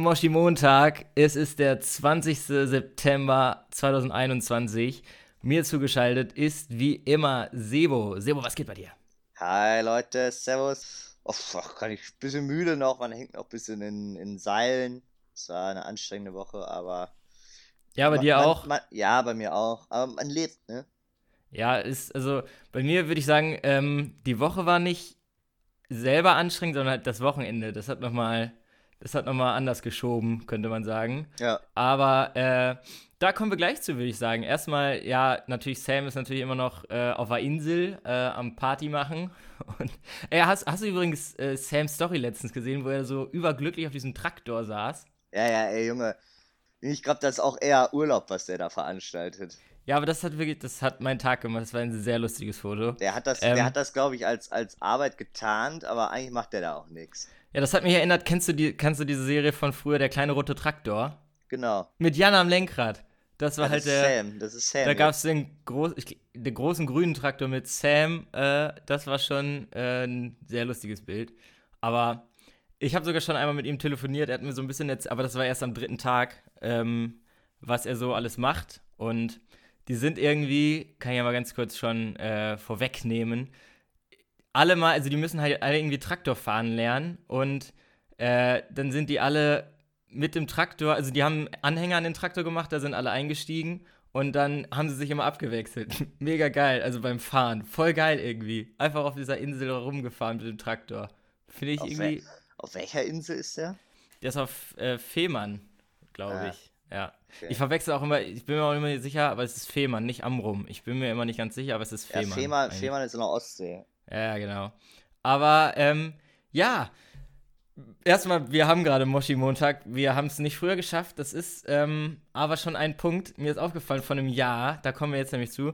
Moshi Montag. Es ist der 20. September 2021. Mir zugeschaltet ist wie immer Sebo. Sebo, was geht bei dir? Hi Leute, Servus. Oh, kann ich ein bisschen müde noch, man hängt noch ein bisschen in, in Seilen. Es war eine anstrengende Woche, aber. Ja, bei man, dir man, auch? Man, ja, bei mir auch. Aber man lebt, ne? Ja, ist, also bei mir würde ich sagen, ähm, die Woche war nicht selber anstrengend, sondern halt das Wochenende. Das hat nochmal das hat nochmal anders geschoben, könnte man sagen. Ja. Aber äh, da kommen wir gleich zu, würde ich sagen. Erstmal, ja, natürlich, Sam ist natürlich immer noch äh, auf der Insel äh, am Party machen. Und, ey, hast, hast du übrigens äh, Sams Story letztens gesehen, wo er so überglücklich auf diesem Traktor saß? Ja, ja, ey, Junge. Ich glaube, das ist auch eher Urlaub, was der da veranstaltet. Ja, aber das hat wirklich, das hat meinen Tag gemacht. Das war ein sehr lustiges Foto. Der hat das, Ähm. der hat das, glaube ich, als, als Arbeit getarnt, aber eigentlich macht der da auch nichts. Ja, das hat mich erinnert. Kennst du, die, kennst du diese Serie von früher, Der kleine rote Traktor? Genau. Mit Jan am Lenkrad. Das war halt das ist der. Sam. Das ist Sam. Da ja. gab es den, groß, ich, den großen grünen Traktor mit Sam. Äh, das war schon äh, ein sehr lustiges Bild. Aber ich habe sogar schon einmal mit ihm telefoniert. Er hat mir so ein bisschen jetzt, aber das war erst am dritten Tag, ähm, was er so alles macht. Und die sind irgendwie, kann ich ja mal ganz kurz schon äh, vorwegnehmen, alle mal, also die müssen halt alle irgendwie Traktor fahren lernen und äh, dann sind die alle mit dem Traktor, also die haben Anhänger an den Traktor gemacht, da sind alle eingestiegen und dann haben sie sich immer abgewechselt. Mega geil, also beim Fahren. Voll geil irgendwie. Einfach auf dieser Insel rumgefahren mit dem Traktor. Finde ich Auf irgendwie. Auf welcher Insel ist der? Der ist auf äh, Fehmarn, glaube Ah, ich. Ja. okay. Ich verwechsel auch immer, ich bin mir auch immer nicht sicher, aber es ist Fehmarn, nicht Amrum. Ich bin mir immer nicht ganz sicher, aber es ist Ja, Fehmarn. Fehmarn, eigentlich. Fehmarn ist in der Ostsee. Ja, genau. Aber ähm, ja, erstmal, wir haben gerade Moshi-Montag. Wir haben es nicht früher geschafft. Das ist ähm, aber schon ein Punkt. Mir ist aufgefallen von einem Jahr, da kommen wir jetzt nämlich zu.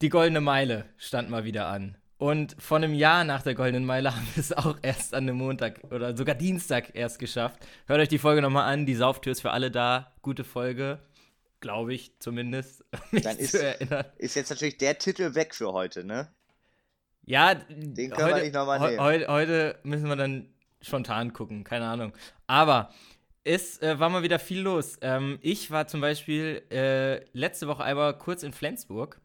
Die Goldene Meile stand mal wieder an. Und von einem Jahr nach der Goldenen Meile haben wir es auch erst an einem Montag oder sogar Dienstag erst geschafft. Hört euch die Folge nochmal an. Die Sauftür ist für alle da. Gute Folge. Glaube ich zumindest. Dann ist-. Ist jetzt natürlich der Titel weg für heute, ne? Ja, Den können wir nicht nochmal nehmen. heu- heute müssen wir dann spontan gucken, keine Ahnung. Aber es äh, war mal wieder viel los. Ähm, ich war zum Beispiel äh, letzte Woche einmal kurz in Flensburg.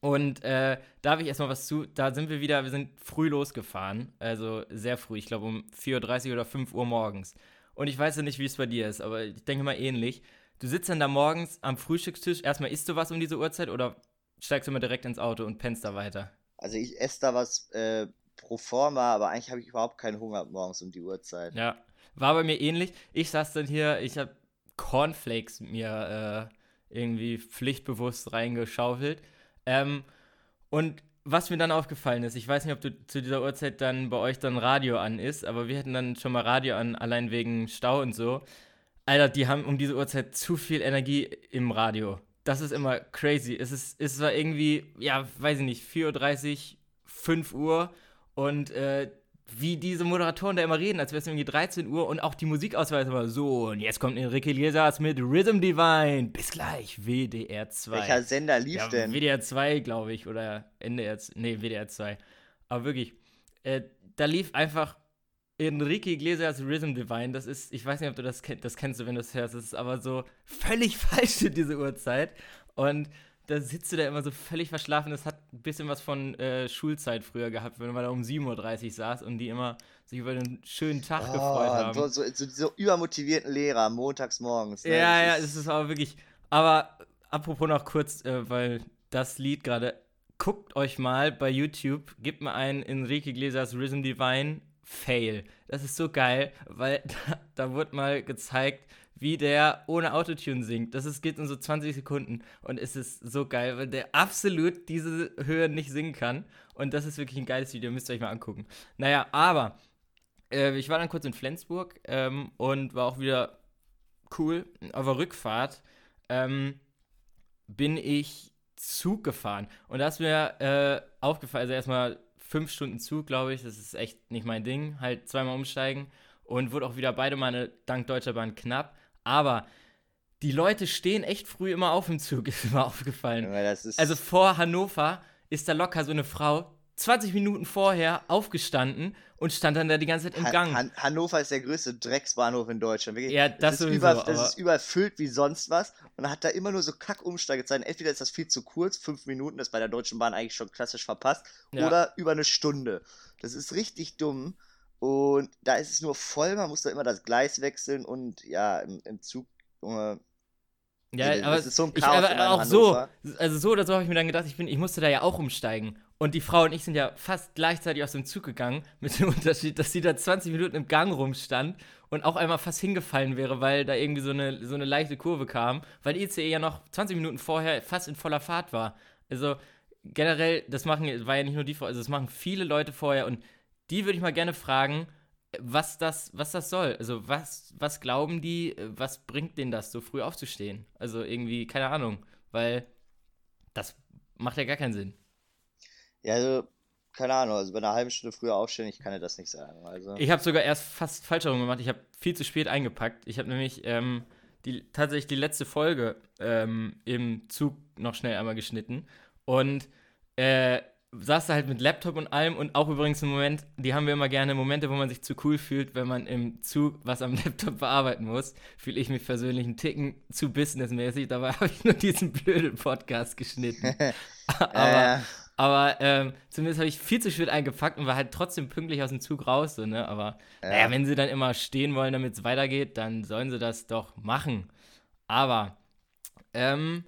Und äh, da habe ich erstmal was zu. Da sind wir wieder, wir sind früh losgefahren. Also sehr früh, ich glaube um 4.30 Uhr oder 5 Uhr morgens. Und ich weiß ja nicht, wie es bei dir ist, aber ich denke mal ähnlich. Du sitzt dann da morgens am Frühstückstisch. Erstmal isst du was um diese Uhrzeit oder steigst du mal direkt ins Auto und pennst da weiter? Also ich esse da was äh, pro forma, aber eigentlich habe ich überhaupt keinen Hunger morgens um die Uhrzeit. Ja, war bei mir ähnlich. Ich saß dann hier, ich habe Cornflakes mir äh, irgendwie pflichtbewusst reingeschaufelt. Ähm, und was mir dann aufgefallen ist, ich weiß nicht, ob du zu dieser Uhrzeit dann bei euch dann Radio an ist, aber wir hatten dann schon mal Radio an, allein wegen Stau und so. Alter, die haben um diese Uhrzeit zu viel Energie im Radio. Das ist immer crazy. Es ist, es war irgendwie, ja, weiß ich nicht, 4.30 Uhr, 5 Uhr und äh, wie diese Moderatoren da immer reden, als wäre es irgendwie 13 Uhr und auch die Musikauswahl ist immer so. Und jetzt kommt Enrique Iglesias mit Rhythm Divine. Bis gleich, WDR 2. Welcher Sender lief ja, denn? WDR 2, glaube ich, oder NDR 2. Nee, WDR 2. Aber wirklich, äh, da lief einfach Enrique Iglesias Rhythm Divine. Das ist, ich weiß nicht, ob du das kennst, das kennst du, wenn du es hörst. Das ist aber so völlig falsch für diese Uhrzeit. Und da sitzt du da immer so völlig verschlafen. Das hat ein bisschen was von äh, Schulzeit früher gehabt, wenn man da um 7.30 Uhr saß und die immer sich über einen schönen Tag gefreut haben. Oh, so, so, so diese übermotivierten Lehrer montags morgens. Ne? Ja, ja, Das es ist aber wirklich. Aber apropos noch kurz, äh, weil das Lied gerade. Guckt euch mal bei YouTube, gebt mal ein Enrique Iglesias Rhythm Divine Fail. Das ist so geil, weil da, da wurde mal gezeigt, wie der ohne Autotune singt. Das ist, geht in so 20 Sekunden und es ist so geil, weil der absolut diese Höhe nicht singen kann. Und das ist wirklich ein geiles Video, müsst ihr euch mal angucken. Naja, aber äh, ich war dann kurz in Flensburg ähm, und war auch wieder cool. Auf der Rückfahrt ähm, bin ich Zug gefahren. Und da ist mir äh, aufgefallen, also erstmal fünf Stunden Zug, glaube ich, das ist echt nicht mein Ding. Halt zweimal umsteigen und wurde auch wieder beide Male dank Deutscher Bahn knapp. Aber die Leute stehen echt früh immer auf im Zug, ist mir aufgefallen. Ist, Also vor Hannover ist da locker so eine Frau, 20 Minuten vorher aufgestanden und stand dann da die ganze Zeit im Gang. Han Hannover ist der größte Drecksbahnhof in Deutschland. Wirklich, ja, das, ist, sowieso, über, das ist überfüllt wie sonst was. Und er hat da immer nur so Kack-Umsteigezeiten. Entweder ist das viel zu kurz, fünf Minuten, das ist bei der Deutschen Bahn eigentlich schon klassisch verpasst, ja. oder über eine Stunde. Das ist richtig dumm. Und da ist es nur voll, man muss da immer das Gleis wechseln und ja, im, im Zug. Äh, ja, aber, so ich, aber auch Hannover. so, also so oder so habe ich mir dann gedacht, ich, bin, ich musste da ja auch umsteigen. Und die Frau und ich sind ja fast gleichzeitig aus dem Zug gegangen, mit dem Unterschied, dass sie da 20 Minuten im Gang rumstand und auch einmal fast hingefallen wäre, weil da irgendwie so eine, so eine leichte Kurve kam, weil ICE ja noch 20 Minuten vorher fast in voller Fahrt war. Also generell, das machen, war ja nicht nur die Frau, also das machen viele Leute vorher und die würde ich mal gerne fragen, was das, was das soll. Also was, was glauben die, was bringt denen das, so früh aufzustehen? Also irgendwie, keine Ahnung, weil das macht ja gar keinen Sinn. Ja, also, keine Ahnung, also bei einer halben Stunde früher aufstehen, ich kann dir das nicht sagen. Also. Ich habe sogar erst fast falsch herum gemacht. Ich habe viel zu spät eingepackt. Ich habe nämlich ähm, die, tatsächlich die letzte Folge ähm, im Zug noch schnell einmal geschnitten. Und äh, saß da halt mit Laptop und allem und auch übrigens im Moment, die haben wir immer gerne Momente, wo man sich zu cool fühlt, wenn man im Zug was am Laptop bearbeiten muss. Fühle ich mich persönlich einen Ticken zu businessmäßig. Dabei habe ich nur diesen blöden Podcast geschnitten. aber, äh. Aber ähm, zumindest habe ich viel zu spät eingepackt und war halt trotzdem pünktlich aus dem Zug raus. So, ne? Aber ja. naja, wenn sie dann immer stehen wollen, damit es weitergeht, dann sollen sie das doch machen. Aber ähm,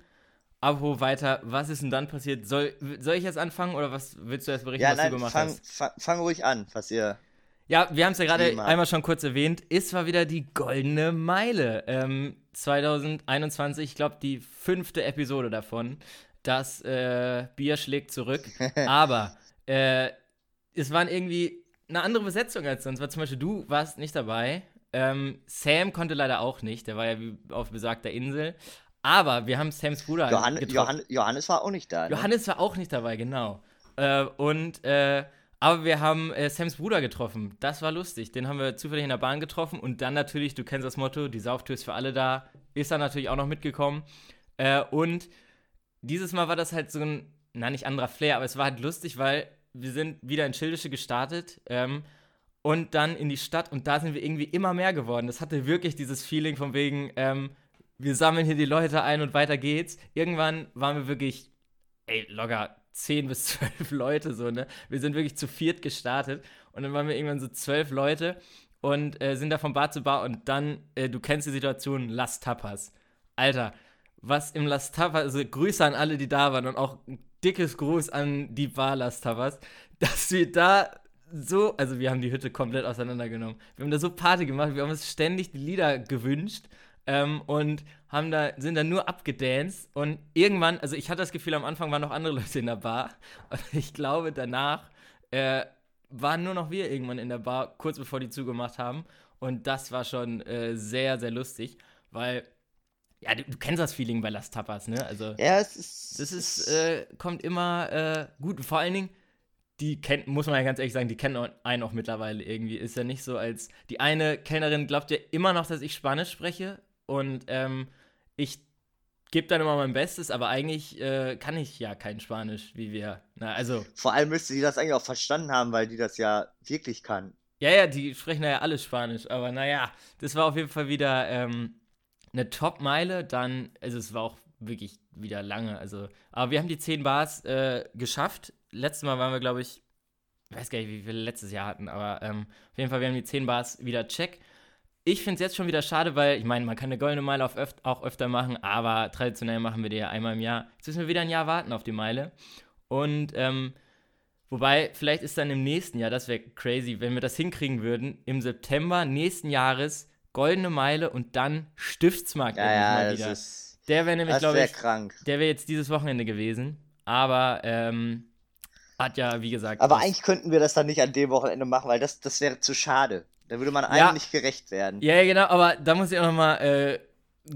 Apropos weiter, was ist denn dann passiert? Soll, soll ich jetzt anfangen oder was willst du erst berichten, ja, was nein, du gemacht fang, hast? Fang, fang ruhig an, was ihr. Ja, wir haben es ja gerade einmal schon kurz erwähnt. Es war wieder die goldene Meile. Ähm, 2021, ich glaube, die fünfte Episode davon. Das äh, Bier schlägt zurück. Aber äh, es waren irgendwie eine andere Besetzung als sonst. Weil zum Beispiel du warst nicht dabei. Ähm, Sam konnte leider auch nicht. Der war ja auf besagter Insel. Aber wir haben Sams Bruder Johann, Johann, Johannes war auch nicht da. Ne? Johannes war auch nicht dabei, genau. Äh, und äh, aber wir haben äh, Sams Bruder getroffen. Das war lustig. Den haben wir zufällig in der Bahn getroffen. Und dann natürlich, du kennst das Motto, die Sauftür ist für alle da. Ist er natürlich auch noch mitgekommen. Äh, und dieses Mal war das halt so ein, na nicht anderer Flair, aber es war halt lustig, weil wir sind wieder in Schildische gestartet. Ähm, und dann in die Stadt und da sind wir irgendwie immer mehr geworden. Das hatte wirklich dieses Feeling von wegen, ähm, wir sammeln hier die Leute ein und weiter geht's. Irgendwann waren wir wirklich, ey, locker 10 bis 12 Leute so, ne? Wir sind wirklich zu viert gestartet und dann waren wir irgendwann so 12 Leute und äh, sind da von Bar zu Bar und dann, äh, du kennst die Situation, Las Tapas. Alter, was im Las Tapas, also Grüße an alle, die da waren und auch ein dickes Gruß an die Bar Las Tapas, dass wir da so, also wir haben die Hütte komplett auseinandergenommen. Wir haben da so Party gemacht, wir haben uns ständig die Lieder gewünscht ähm, und haben da, sind dann nur abgedanced und irgendwann, also ich hatte das Gefühl, am Anfang waren noch andere Leute in der Bar und ich glaube, danach äh, waren nur noch wir irgendwann in der Bar, kurz bevor die zugemacht haben und das war schon äh, sehr, sehr lustig, weil ja, du, du, kennst das Feeling bei Las Tapas, ne? Also, ja, es ist. Das ist, äh, kommt immer äh, gut. Vor allen Dingen, die kennt, muss man ja ganz ehrlich sagen, die kennen einen auch mittlerweile irgendwie. Ist ja nicht so, als die eine Kellnerin glaubt ja immer noch, dass ich Spanisch spreche. Und ähm, ich gebe dann immer mein Bestes, aber eigentlich äh, kann ich ja kein Spanisch, wie wir. Na, also. Vor allem müsste sie das eigentlich auch verstanden haben, weil die das ja wirklich kann. Ja, ja, die sprechen ja alle Spanisch, aber naja, das war auf jeden Fall wieder ähm, eine Top-Meile. Dann, also es war auch wirklich wieder lange. Also, aber wir haben die 10 Bars äh, geschafft. Letztes Mal waren wir, glaube ich, ich weiß gar nicht, wie wir letztes Jahr hatten, aber ähm, auf jeden Fall, wir haben die 10 Bars wieder check. Ich finde es jetzt schon wieder schade, weil ich meine, man kann eine goldene Meile öf auch öfter machen, aber traditionell machen wir die ja einmal im Jahr. Jetzt müssen wir wieder ein Jahr warten auf die Meile. Und ähm, wobei, vielleicht ist dann im nächsten Jahr, das wäre crazy, wenn wir das hinkriegen würden, im September nächsten Jahres goldene Meile und dann Stiftsmarkt ja, ja, mal wieder. Ist, der wäre nämlich, glaube ich, krank. der wäre jetzt dieses Wochenende gewesen. Aber ähm, hat ja, wie gesagt. Aber eigentlich könnten wir das dann nicht an dem Wochenende machen, weil das, das wäre zu schade. Da würde man ja. eigentlich gerecht werden. Ja, ja, genau, aber da muss ich auch nochmal äh,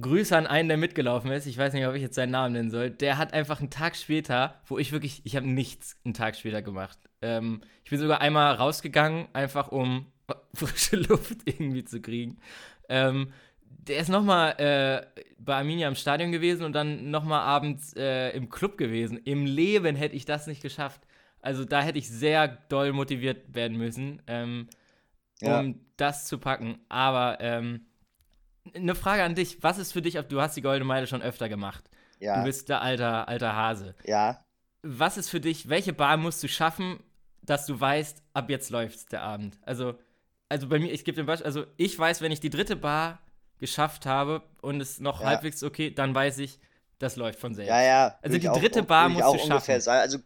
Grüße an einen, der mitgelaufen ist. Ich weiß nicht, ob ich jetzt seinen Namen nennen soll. Der hat einfach einen Tag später, wo ich wirklich, ich habe nichts einen Tag später gemacht. Ähm, ich bin sogar einmal rausgegangen, einfach um frische Luft irgendwie zu kriegen. Ähm, der ist nochmal äh, bei Arminia im Stadion gewesen und dann nochmal abends äh, im Club gewesen. Im Leben hätte ich das nicht geschafft. Also da hätte ich sehr doll motiviert werden müssen, ähm, ja. um das zu packen. Aber ähm, eine Frage an dich: Was ist für dich, du hast die Goldene Meile schon öfter gemacht. Ja. Du bist der alter, alter Hase. Ja. Was ist für dich, welche Bar musst du schaffen, dass du weißt, ab jetzt läuft der Abend? Also, also bei mir, ich gebe ein Beispiel, also ich weiß, wenn ich die dritte Bar geschafft habe und es noch ja. halbwegs okay, dann weiß ich, das läuft von selbst. Ja, ja. Also die dritte auch, Bar musst du schaffen. Sagen. Also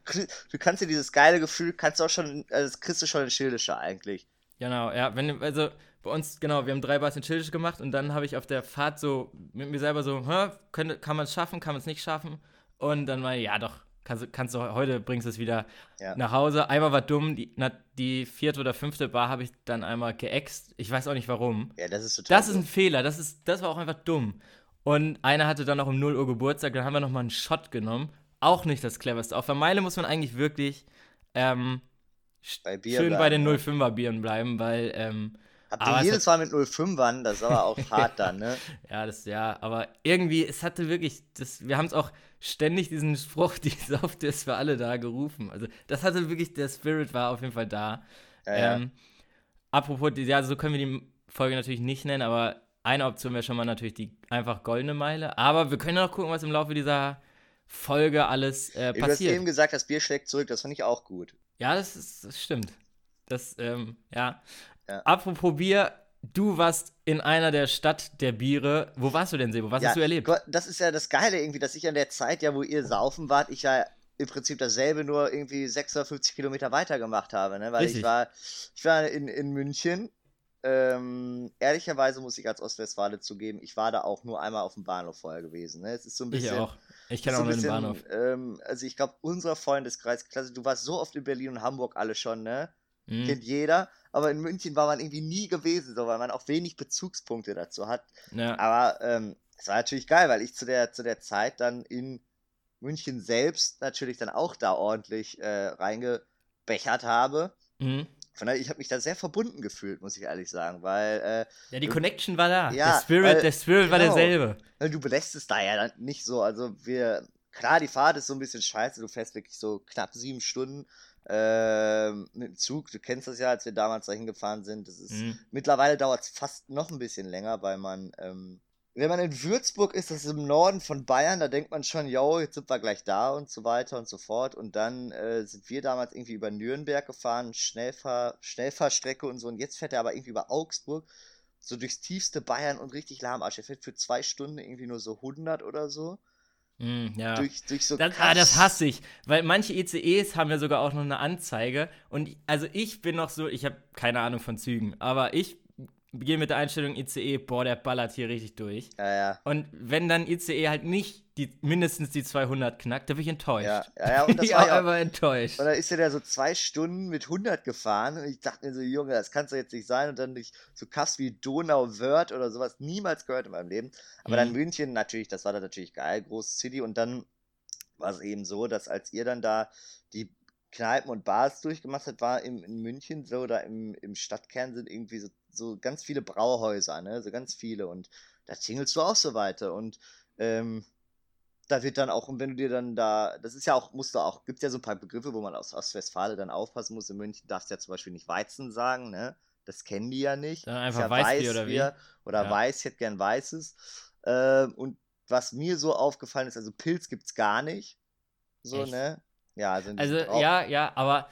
du kannst dir dieses geile Gefühl, kannst du auch schon, also das kriegst du schon in Schildischer eigentlich. Genau, ja. Wenn, also bei uns, genau, wir haben drei Bars in Schildisch gemacht und dann habe ich auf der Fahrt so mit mir selber so, Hä, könnte, kann man es schaffen, kann man es nicht schaffen? Und dann mal, ja doch, kannst, kannst du, heute bringst du es wieder ja. nach Hause. Einmal war dumm, die, na, die vierte oder fünfte Bar habe ich dann einmal geäxt. Ich weiß auch nicht warum. Ja, das ist total Das dumm. ist ein Fehler, das, ist, das war auch einfach dumm. Und einer hatte dann noch um 0 Uhr Geburtstag, dann haben wir nochmal einen Shot genommen. Auch nicht das cleverste. Auf der Meile muss man eigentlich wirklich ähm, bei schön bleiben, bei den 05er Bieren bleiben, weil ähm, Habt ihr jedes Mal mit 05ern, das ist aber auch hart dann, ne? ja, das ja, aber irgendwie, es hatte wirklich, das, wir haben es auch ständig diesen Spruch, die Saft ist für alle da gerufen. Also das hatte wirklich, der Spirit war auf jeden Fall da. Ja, ähm, ja. Apropos, ja, so können wir die Folge natürlich nicht nennen, aber eine Option wäre schon mal natürlich die einfach goldene Meile. Aber wir können ja noch gucken, was im Laufe dieser Folge alles äh, passiert. Du hast eben gesagt, das Bier schlägt zurück, das fand ich auch gut. Ja, das, ist, das stimmt. Das, ähm, ja. Ja. Apropos Bier, du warst in einer der Stadt der Biere. Wo warst du denn, Sebo? Was ja, hast du erlebt? Das ist ja das Geile irgendwie, dass ich an der Zeit, ja, wo ihr saufen wart, ich ja im Prinzip dasselbe nur irgendwie 650 Kilometer weiter gemacht habe, ne? Weil Richtig. ich war, ich war in, in München. Ähm, ehrlicherweise muss ich als Ostwestfale zugeben, ich war da auch nur einmal auf dem Bahnhof vorher gewesen. Ne? Es ist so ein bisschen. Ich auch. Ich kenne auch nur den Bahnhof. Ähm, also ich glaube, unser Freundeskreis, klasse, du warst so oft in Berlin und Hamburg alle schon, ne? Mhm. Kennt jeder aber in München war man irgendwie nie gewesen, so, weil man auch wenig Bezugspunkte dazu hat. Ja. Aber ähm, es war natürlich geil, weil ich zu der, zu der Zeit dann in München selbst natürlich dann auch da ordentlich äh, reingebechert habe. Mhm. Von daher, ich habe mich da sehr verbunden gefühlt, muss ich ehrlich sagen, weil. Äh, ja, die Connection war da. Ja, der Spirit, weil, der Spirit genau, war derselbe. Du belässt es da ja dann nicht so. Also wir, klar, die Fahrt ist so ein bisschen scheiße. Du fährst wirklich so knapp sieben Stunden äh, mit dem Zug. Du kennst das ja, als wir damals dahin gefahren sind. Das ist, mhm. Mittlerweile dauert es fast noch ein bisschen länger, weil man, ähm, wenn man in Würzburg ist, das ist im Norden von Bayern, da denkt man schon, yo, jetzt sind wir gleich da und so weiter und so fort. Und dann äh, sind wir damals irgendwie über Nürnberg gefahren, Schnellfahr Schnellfahrstrecke und so. Und jetzt fährt er aber irgendwie über Augsburg, so durchs tiefste Bayern und richtig lahmarsch. Er fährt für zwei Stunden irgendwie nur so 100 oder so. Mm, ja. Durch, durch so das, ah, das hasse ich, weil manche ECEs haben ja sogar auch noch eine Anzeige und also ich bin noch so, ich habe keine Ahnung von Zügen, aber ich gehe mit der Einstellung ICE, boah, der ballert hier richtig durch. Ja, ja. Und wenn dann ICE halt nicht die, mindestens die 200 knackt, da bin ich enttäuscht. Ja, ja, ja und das war ich auch immer enttäuscht. Und dann ist er da so zwei Stunden mit 100 gefahren und ich dachte mir so, Junge, das kannst du jetzt nicht sein. Und dann durch so Kass wie Donau-Wörth oder sowas niemals gehört in meinem Leben. Aber mhm. dann München natürlich, das war dann natürlich geil, große City. Und dann war es eben so, dass als ihr dann da die Kneipen und Bars durchgemacht habt, war im, in München so, da im, im Stadtkern sind irgendwie so, so ganz viele Brauhäuser, ne, so ganz viele. Und da tingelst du auch so weiter. Und ähm, da wird dann auch, und wenn du dir dann da, das ist ja auch, musst du auch, gibt ja so ein paar Begriffe, wo man aus Ostwestfalen dann aufpassen muss. In München darfst du ja zum Beispiel nicht Weizen sagen, ne? Das kennen die ja nicht. Dann einfach ja Weißbier oder wie? Oder ja. Weiß, ich hätte gern Weißes. Ähm, und was mir so aufgefallen ist, also Pilz gibt's gar nicht. So, Echt? ne? Ja, also, also ja, ja, aber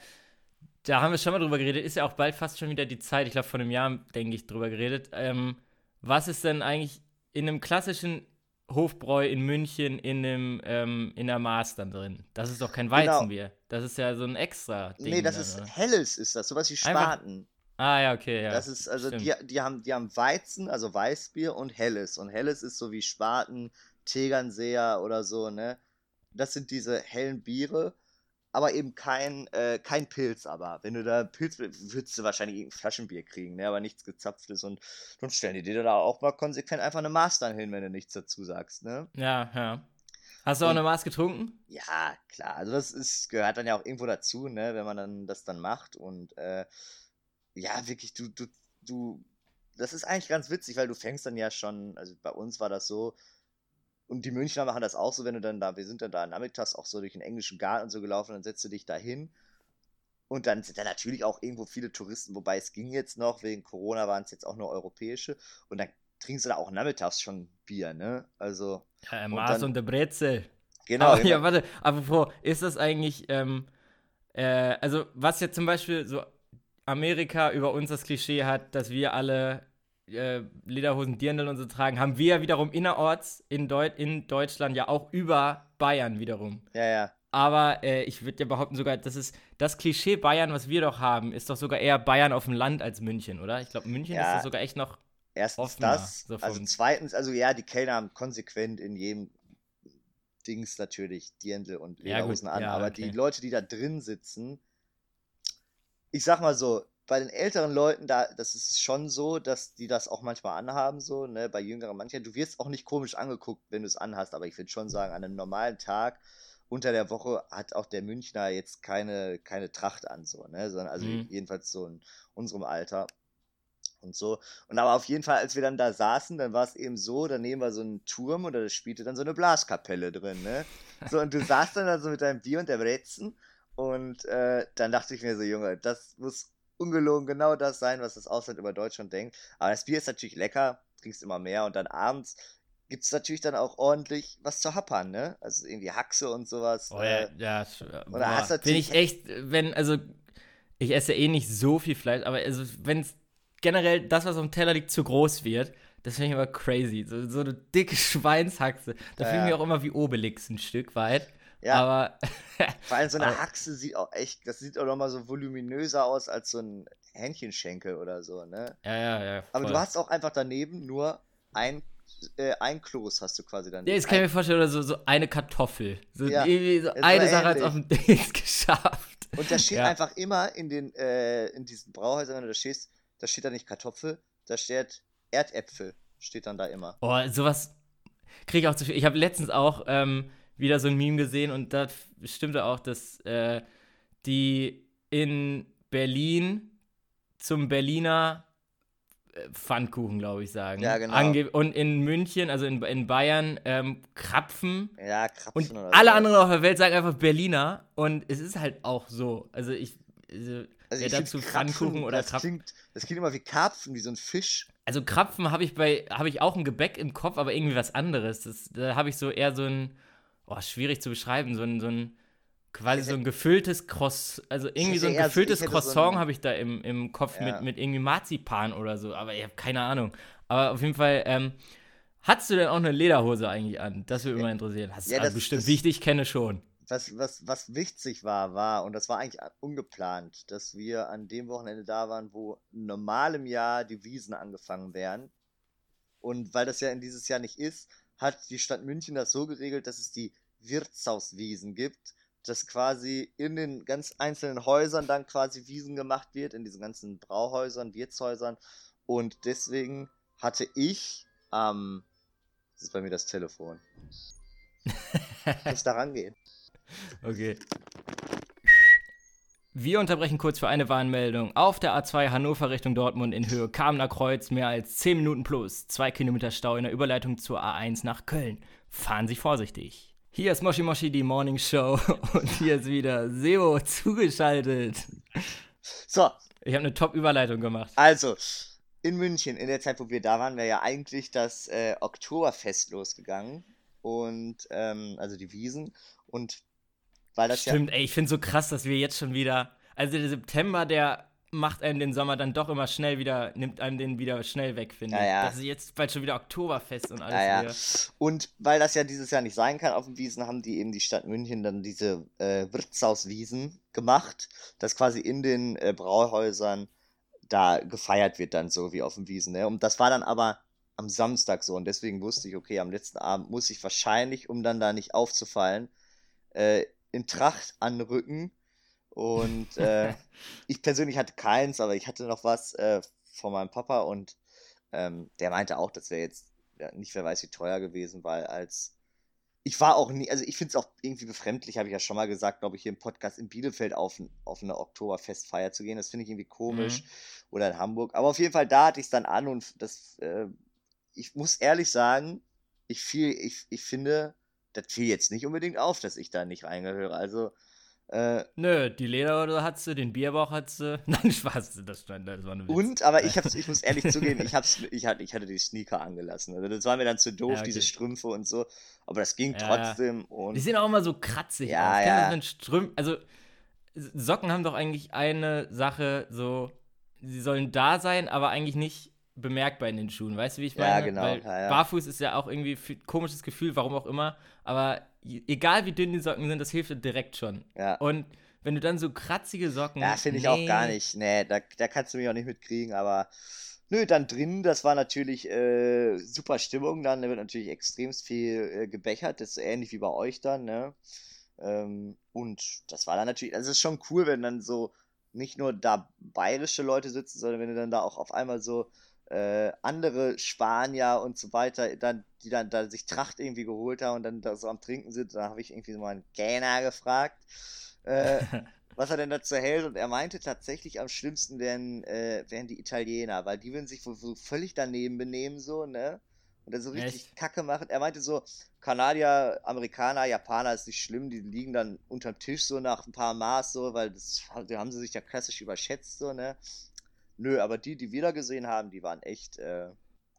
da haben wir schon mal drüber geredet, ist ja auch bald fast schon wieder die Zeit, ich glaube vor einem Jahr, denke ich, drüber geredet. Ähm, was ist denn eigentlich in einem klassischen Hofbräu in München in dem ähm, in der Maß dann drin. Das ist doch kein genau. Weizenbier. Genau. Das ist ja so ein extra Ding. Nee, das dann, ist oder? helles, ist das, sowas wie Spaten. Einfach, ah ja, okay, ja. Das ist also die, die haben die haben Weizen, also Weißbier und helles und helles ist so wie Spaten, Tegernseer oder so, ne? Das sind diese hellen Biere aber eben kein, äh, kein Pilz. Aber wenn du da Pilz würdest du wahrscheinlich irgendein Flaschenbier kriegen, ne? aber nichts gezapftes und dann stellen die dir da auch mal konsequent einfach eine Maß dann hin, wenn du nichts dazu sagst. Ne? Ja, ja. Hast du auch und, eine Maß getrunken? Ja, klar. Also das ist, gehört dann ja auch irgendwo dazu, ne, wenn man dann das dann macht. Und äh, ja, wirklich, du, du, du, das ist eigentlich ganz witzig, weil du fängst dann ja schon, also bei uns war das so, und die Münchner machen das auch so, wenn du dann da, wir sind dann da nachmittags auch so durch den englischen Garten und so gelaufen, dann setzt du dich da hin Und dann sind da natürlich auch irgendwo viele Touristen, wobei es ging jetzt noch, wegen Corona waren es jetzt auch nur europäische. Und dann trinkst du da auch nachmittags schon Bier, ne? Also. Ja, ein Maß und, und der Brezel. Genau. Aber, ja, warte, apropos, ist das eigentlich, ähm, äh, also was jetzt zum Beispiel so Amerika über uns das Klischee hat, dass wir alle äh, Lederhosen, Dirndl und so tragen, haben wir ja wiederum innerorts in, Deut in Deutschland ja auch über Bayern wiederum. Ja, ja. Aber äh, ich würde ja behaupten, sogar, das ist das Klischee Bayern, was wir doch haben, ist doch sogar eher Bayern auf dem Land als München, oder? Ich glaube, München ja, ist sogar echt noch. Erstens offener, das, so also zweitens, also ja, die Kellner haben konsequent in jedem Dings natürlich Dirndl und Lederhosen ja, an, ja, aber okay. die Leute, die da drin sitzen, ich sag mal so, bei den älteren Leuten, da, das ist schon so, dass die das auch manchmal anhaben, so, ne, bei jüngeren manchmal. Du wirst auch nicht komisch angeguckt, wenn du es anhast, aber ich würde schon sagen, an einem normalen Tag unter der Woche hat auch der Münchner jetzt keine, keine Tracht an, so, ne? Sondern also mhm. jedenfalls so in unserem Alter und so. Und aber auf jeden Fall, als wir dann da saßen, dann war es eben so, daneben war so ein Turm und da spielte dann so eine Blaskapelle drin, ne? So, und du saßt dann da so mit deinem Bier und der Brezen und äh, dann dachte ich mir so, Junge, das muss ungelogen genau das sein, was das Ausland über Deutschland denkt. Aber das Bier ist natürlich lecker, trinkst immer mehr und dann abends gibt es natürlich dann auch ordentlich was zu happern, ne? Also irgendwie Haxe und sowas. Oh ja, äh, ja. Und da hast Bin ich echt, wenn, also, ich esse eh nicht so viel Fleisch, aber also, wenn es generell das, was auf dem Teller liegt, zu groß wird, das finde ich immer crazy. So, so eine dicke Schweinshaxe. Da ja, fühle ich mich auch immer wie Obelix ein Stück weit. Ja. Aber. Vor allem so eine Haxe sieht auch echt, das sieht auch nochmal so voluminöser aus als so ein Hähnchenschenkel oder so, ne? Ja, ja, ja. Voll. Aber du hast auch einfach daneben nur ein äh, ein Kloß hast du quasi dann. Ja, jetzt kann ich mir vorstellen, oder so, so eine Kartoffel. So, ja, so eine Sache hat es auf dem Ding geschafft. Und da steht ja. einfach immer in den, äh, in diesen Brauhäusern, wenn du da stehst, da steht da nicht Kartoffel, da steht Erdäpfel, steht dann da immer. Oh, sowas kriege ich auch zu viel. Ich habe letztens auch ähm, wieder so ein Meme gesehen und da stimmte auch, dass äh, die in Berlin zum Berliner Pfannkuchen, glaube ich, sagen. Ja, genau. Ange und in München, also in, in Bayern, ähm, Krapfen. Ja, Krapfen. Und alle so. anderen auf der Welt sagen einfach Berliner. Und es ist halt auch so. Also ich. Also, also ich dazu Pfannkuchen oder das Krapfen. Klingt, das klingt immer wie Karpfen, wie so ein Fisch. Also Krapfen habe ich bei, habe ich auch ein Gebäck im Kopf, aber irgendwie was anderes. Das, da habe ich so eher so ein, oh, schwierig zu beschreiben, so ein, so ein quasi so ein gefülltes Cross, also irgendwie so ein gefülltes Croissant so habe ich da im, im Kopf ja. mit, mit irgendwie Marzipan oder so, aber ich habe keine Ahnung. Aber auf jeden Fall, ähm, hast du denn auch eine Lederhose eigentlich an? Das würde mich mal interessieren. Hast ja, das, bestimmt, das, wie ich dich kenne, schon. Was, was, was wichtig war, war, und das war eigentlich ungeplant, dass wir an dem Wochenende da waren, wo normal im Jahr die Wiesen angefangen wären. Und weil das ja in dieses Jahr nicht ist, hat die Stadt München das so geregelt, dass es die Wirtshauswiesen gibt dass quasi in den ganz einzelnen Häusern dann quasi Wiesen gemacht wird, in diesen ganzen Brauhäusern, Wirtshäusern. Und deswegen hatte ich am. Ähm, das ist bei mir das Telefon. muss da rangehen. Okay. Wir unterbrechen kurz für eine Warnmeldung. Auf der A2 Hannover Richtung Dortmund in Höhe Kamener Kreuz mehr als 10 Minuten plus. 2 Kilometer Stau in der Überleitung zur A1 nach Köln. Fahren Sie vorsichtig. Hier ist Moshi Moshi, die Morning Show. Und hier ist wieder Sebo zugeschaltet. So. Ich habe eine Top-Überleitung gemacht. Also, in München, in der Zeit, wo wir da waren, wäre ja eigentlich das äh, Oktoberfest losgegangen. Und, ähm, also die Wiesen. Und weil das Stimmt, ja. ey, ich finde so krass, dass wir jetzt schon wieder. Also der September, der macht einem den Sommer dann doch immer schnell wieder, nimmt einem den wieder schnell weg, finde ich. Ja, Das ist jetzt bald schon wieder Oktoberfest und alles ja, ja. Und weil das ja dieses Jahr nicht sein kann auf den Wiesen, haben die eben die Stadt München dann diese äh, Wirtshauswiesen gemacht, dass quasi in den äh, Brauhäusern da gefeiert wird dann so wie auf den Wiesen. Ne? Und das war dann aber am Samstag so und deswegen wusste ich, okay, am letzten Abend muss ich wahrscheinlich, um dann da nicht aufzufallen, äh, in Tracht anrücken und äh, ich persönlich hatte keins, aber ich hatte noch was äh, von meinem Papa und ähm, der meinte auch, das wäre jetzt ja, nicht wer weiß wie teuer gewesen, weil als ich war auch nie, also ich finde es auch irgendwie befremdlich, habe ich ja schon mal gesagt, glaube ich, hier im Podcast in Bielefeld auf, auf eine Oktoberfestfeier zu gehen. Das finde ich irgendwie komisch. Mhm. Oder in Hamburg. Aber auf jeden Fall, da hatte ich es dann an und das, äh, ich muss ehrlich sagen, ich, viel, ich, ich finde, das fiel jetzt nicht unbedingt auf, dass ich da nicht reingehöre. Also, Äh, Nö, die Lederhose hat sie, den Bierbauch hat sie. Nein, Spaß, das, das war eine Witz. Und, aber ich, hab's, ich muss ehrlich zugeben, ich, hab's, ich, hatte, ich hatte die Sneaker angelassen. Also das war mir dann zu doof, Ja, okay. diese Strümpfe und so. Aber das ging Ja, trotzdem. Die Und sehen auch immer so kratzig Ja, aus. Ja. wenn Strüm also Socken haben doch eigentlich eine Sache, so, sie sollen da sein, aber eigentlich nicht bemerkbar in den Schuhen. Weißt du, wie ich meine? Ja, genau, Weil ja, ja. Barfuß ist ja auch irgendwie ein komisches Gefühl, warum auch immer. Aber egal wie dünn die Socken sind, das hilft dir direkt schon. ja. Und wenn du dann so kratzige Socken. Ja, finde ich auch gar nee. nicht. Nee, da, da kannst du mich auch nicht mitkriegen, aber nö, dann drin, das war natürlich äh, super Stimmung dann, da wird natürlich extremst viel äh, gebechert, das ist ähnlich wie bei euch dann, ne? Ähm, und das war dann natürlich, also es ist schon cool, wenn dann so nicht nur da bayerische Leute sitzen, sondern wenn du dann da auch auf einmal so äh, andere Spanier und so weiter, dann, die dann da sich Tracht irgendwie geholt haben und dann da so am Trinken sind, da habe ich irgendwie so mal einen Kellner gefragt. Äh, was er denn dazu hält. Und er meinte tatsächlich, am schlimmsten wären, äh, wären die Italiener, weil die würden sich wohl so völlig daneben benehmen, so, ne? Und dann so richtig Echt? Kacke machen. Er meinte so, Kanadier, Amerikaner, Japaner ist nicht schlimm, die liegen dann unterm Tisch so nach ein paar Maß, so, weil das da haben sie sich ja klassisch überschätzt, so, ne? Nö, aber die, die wir da gesehen haben, die waren echt, äh,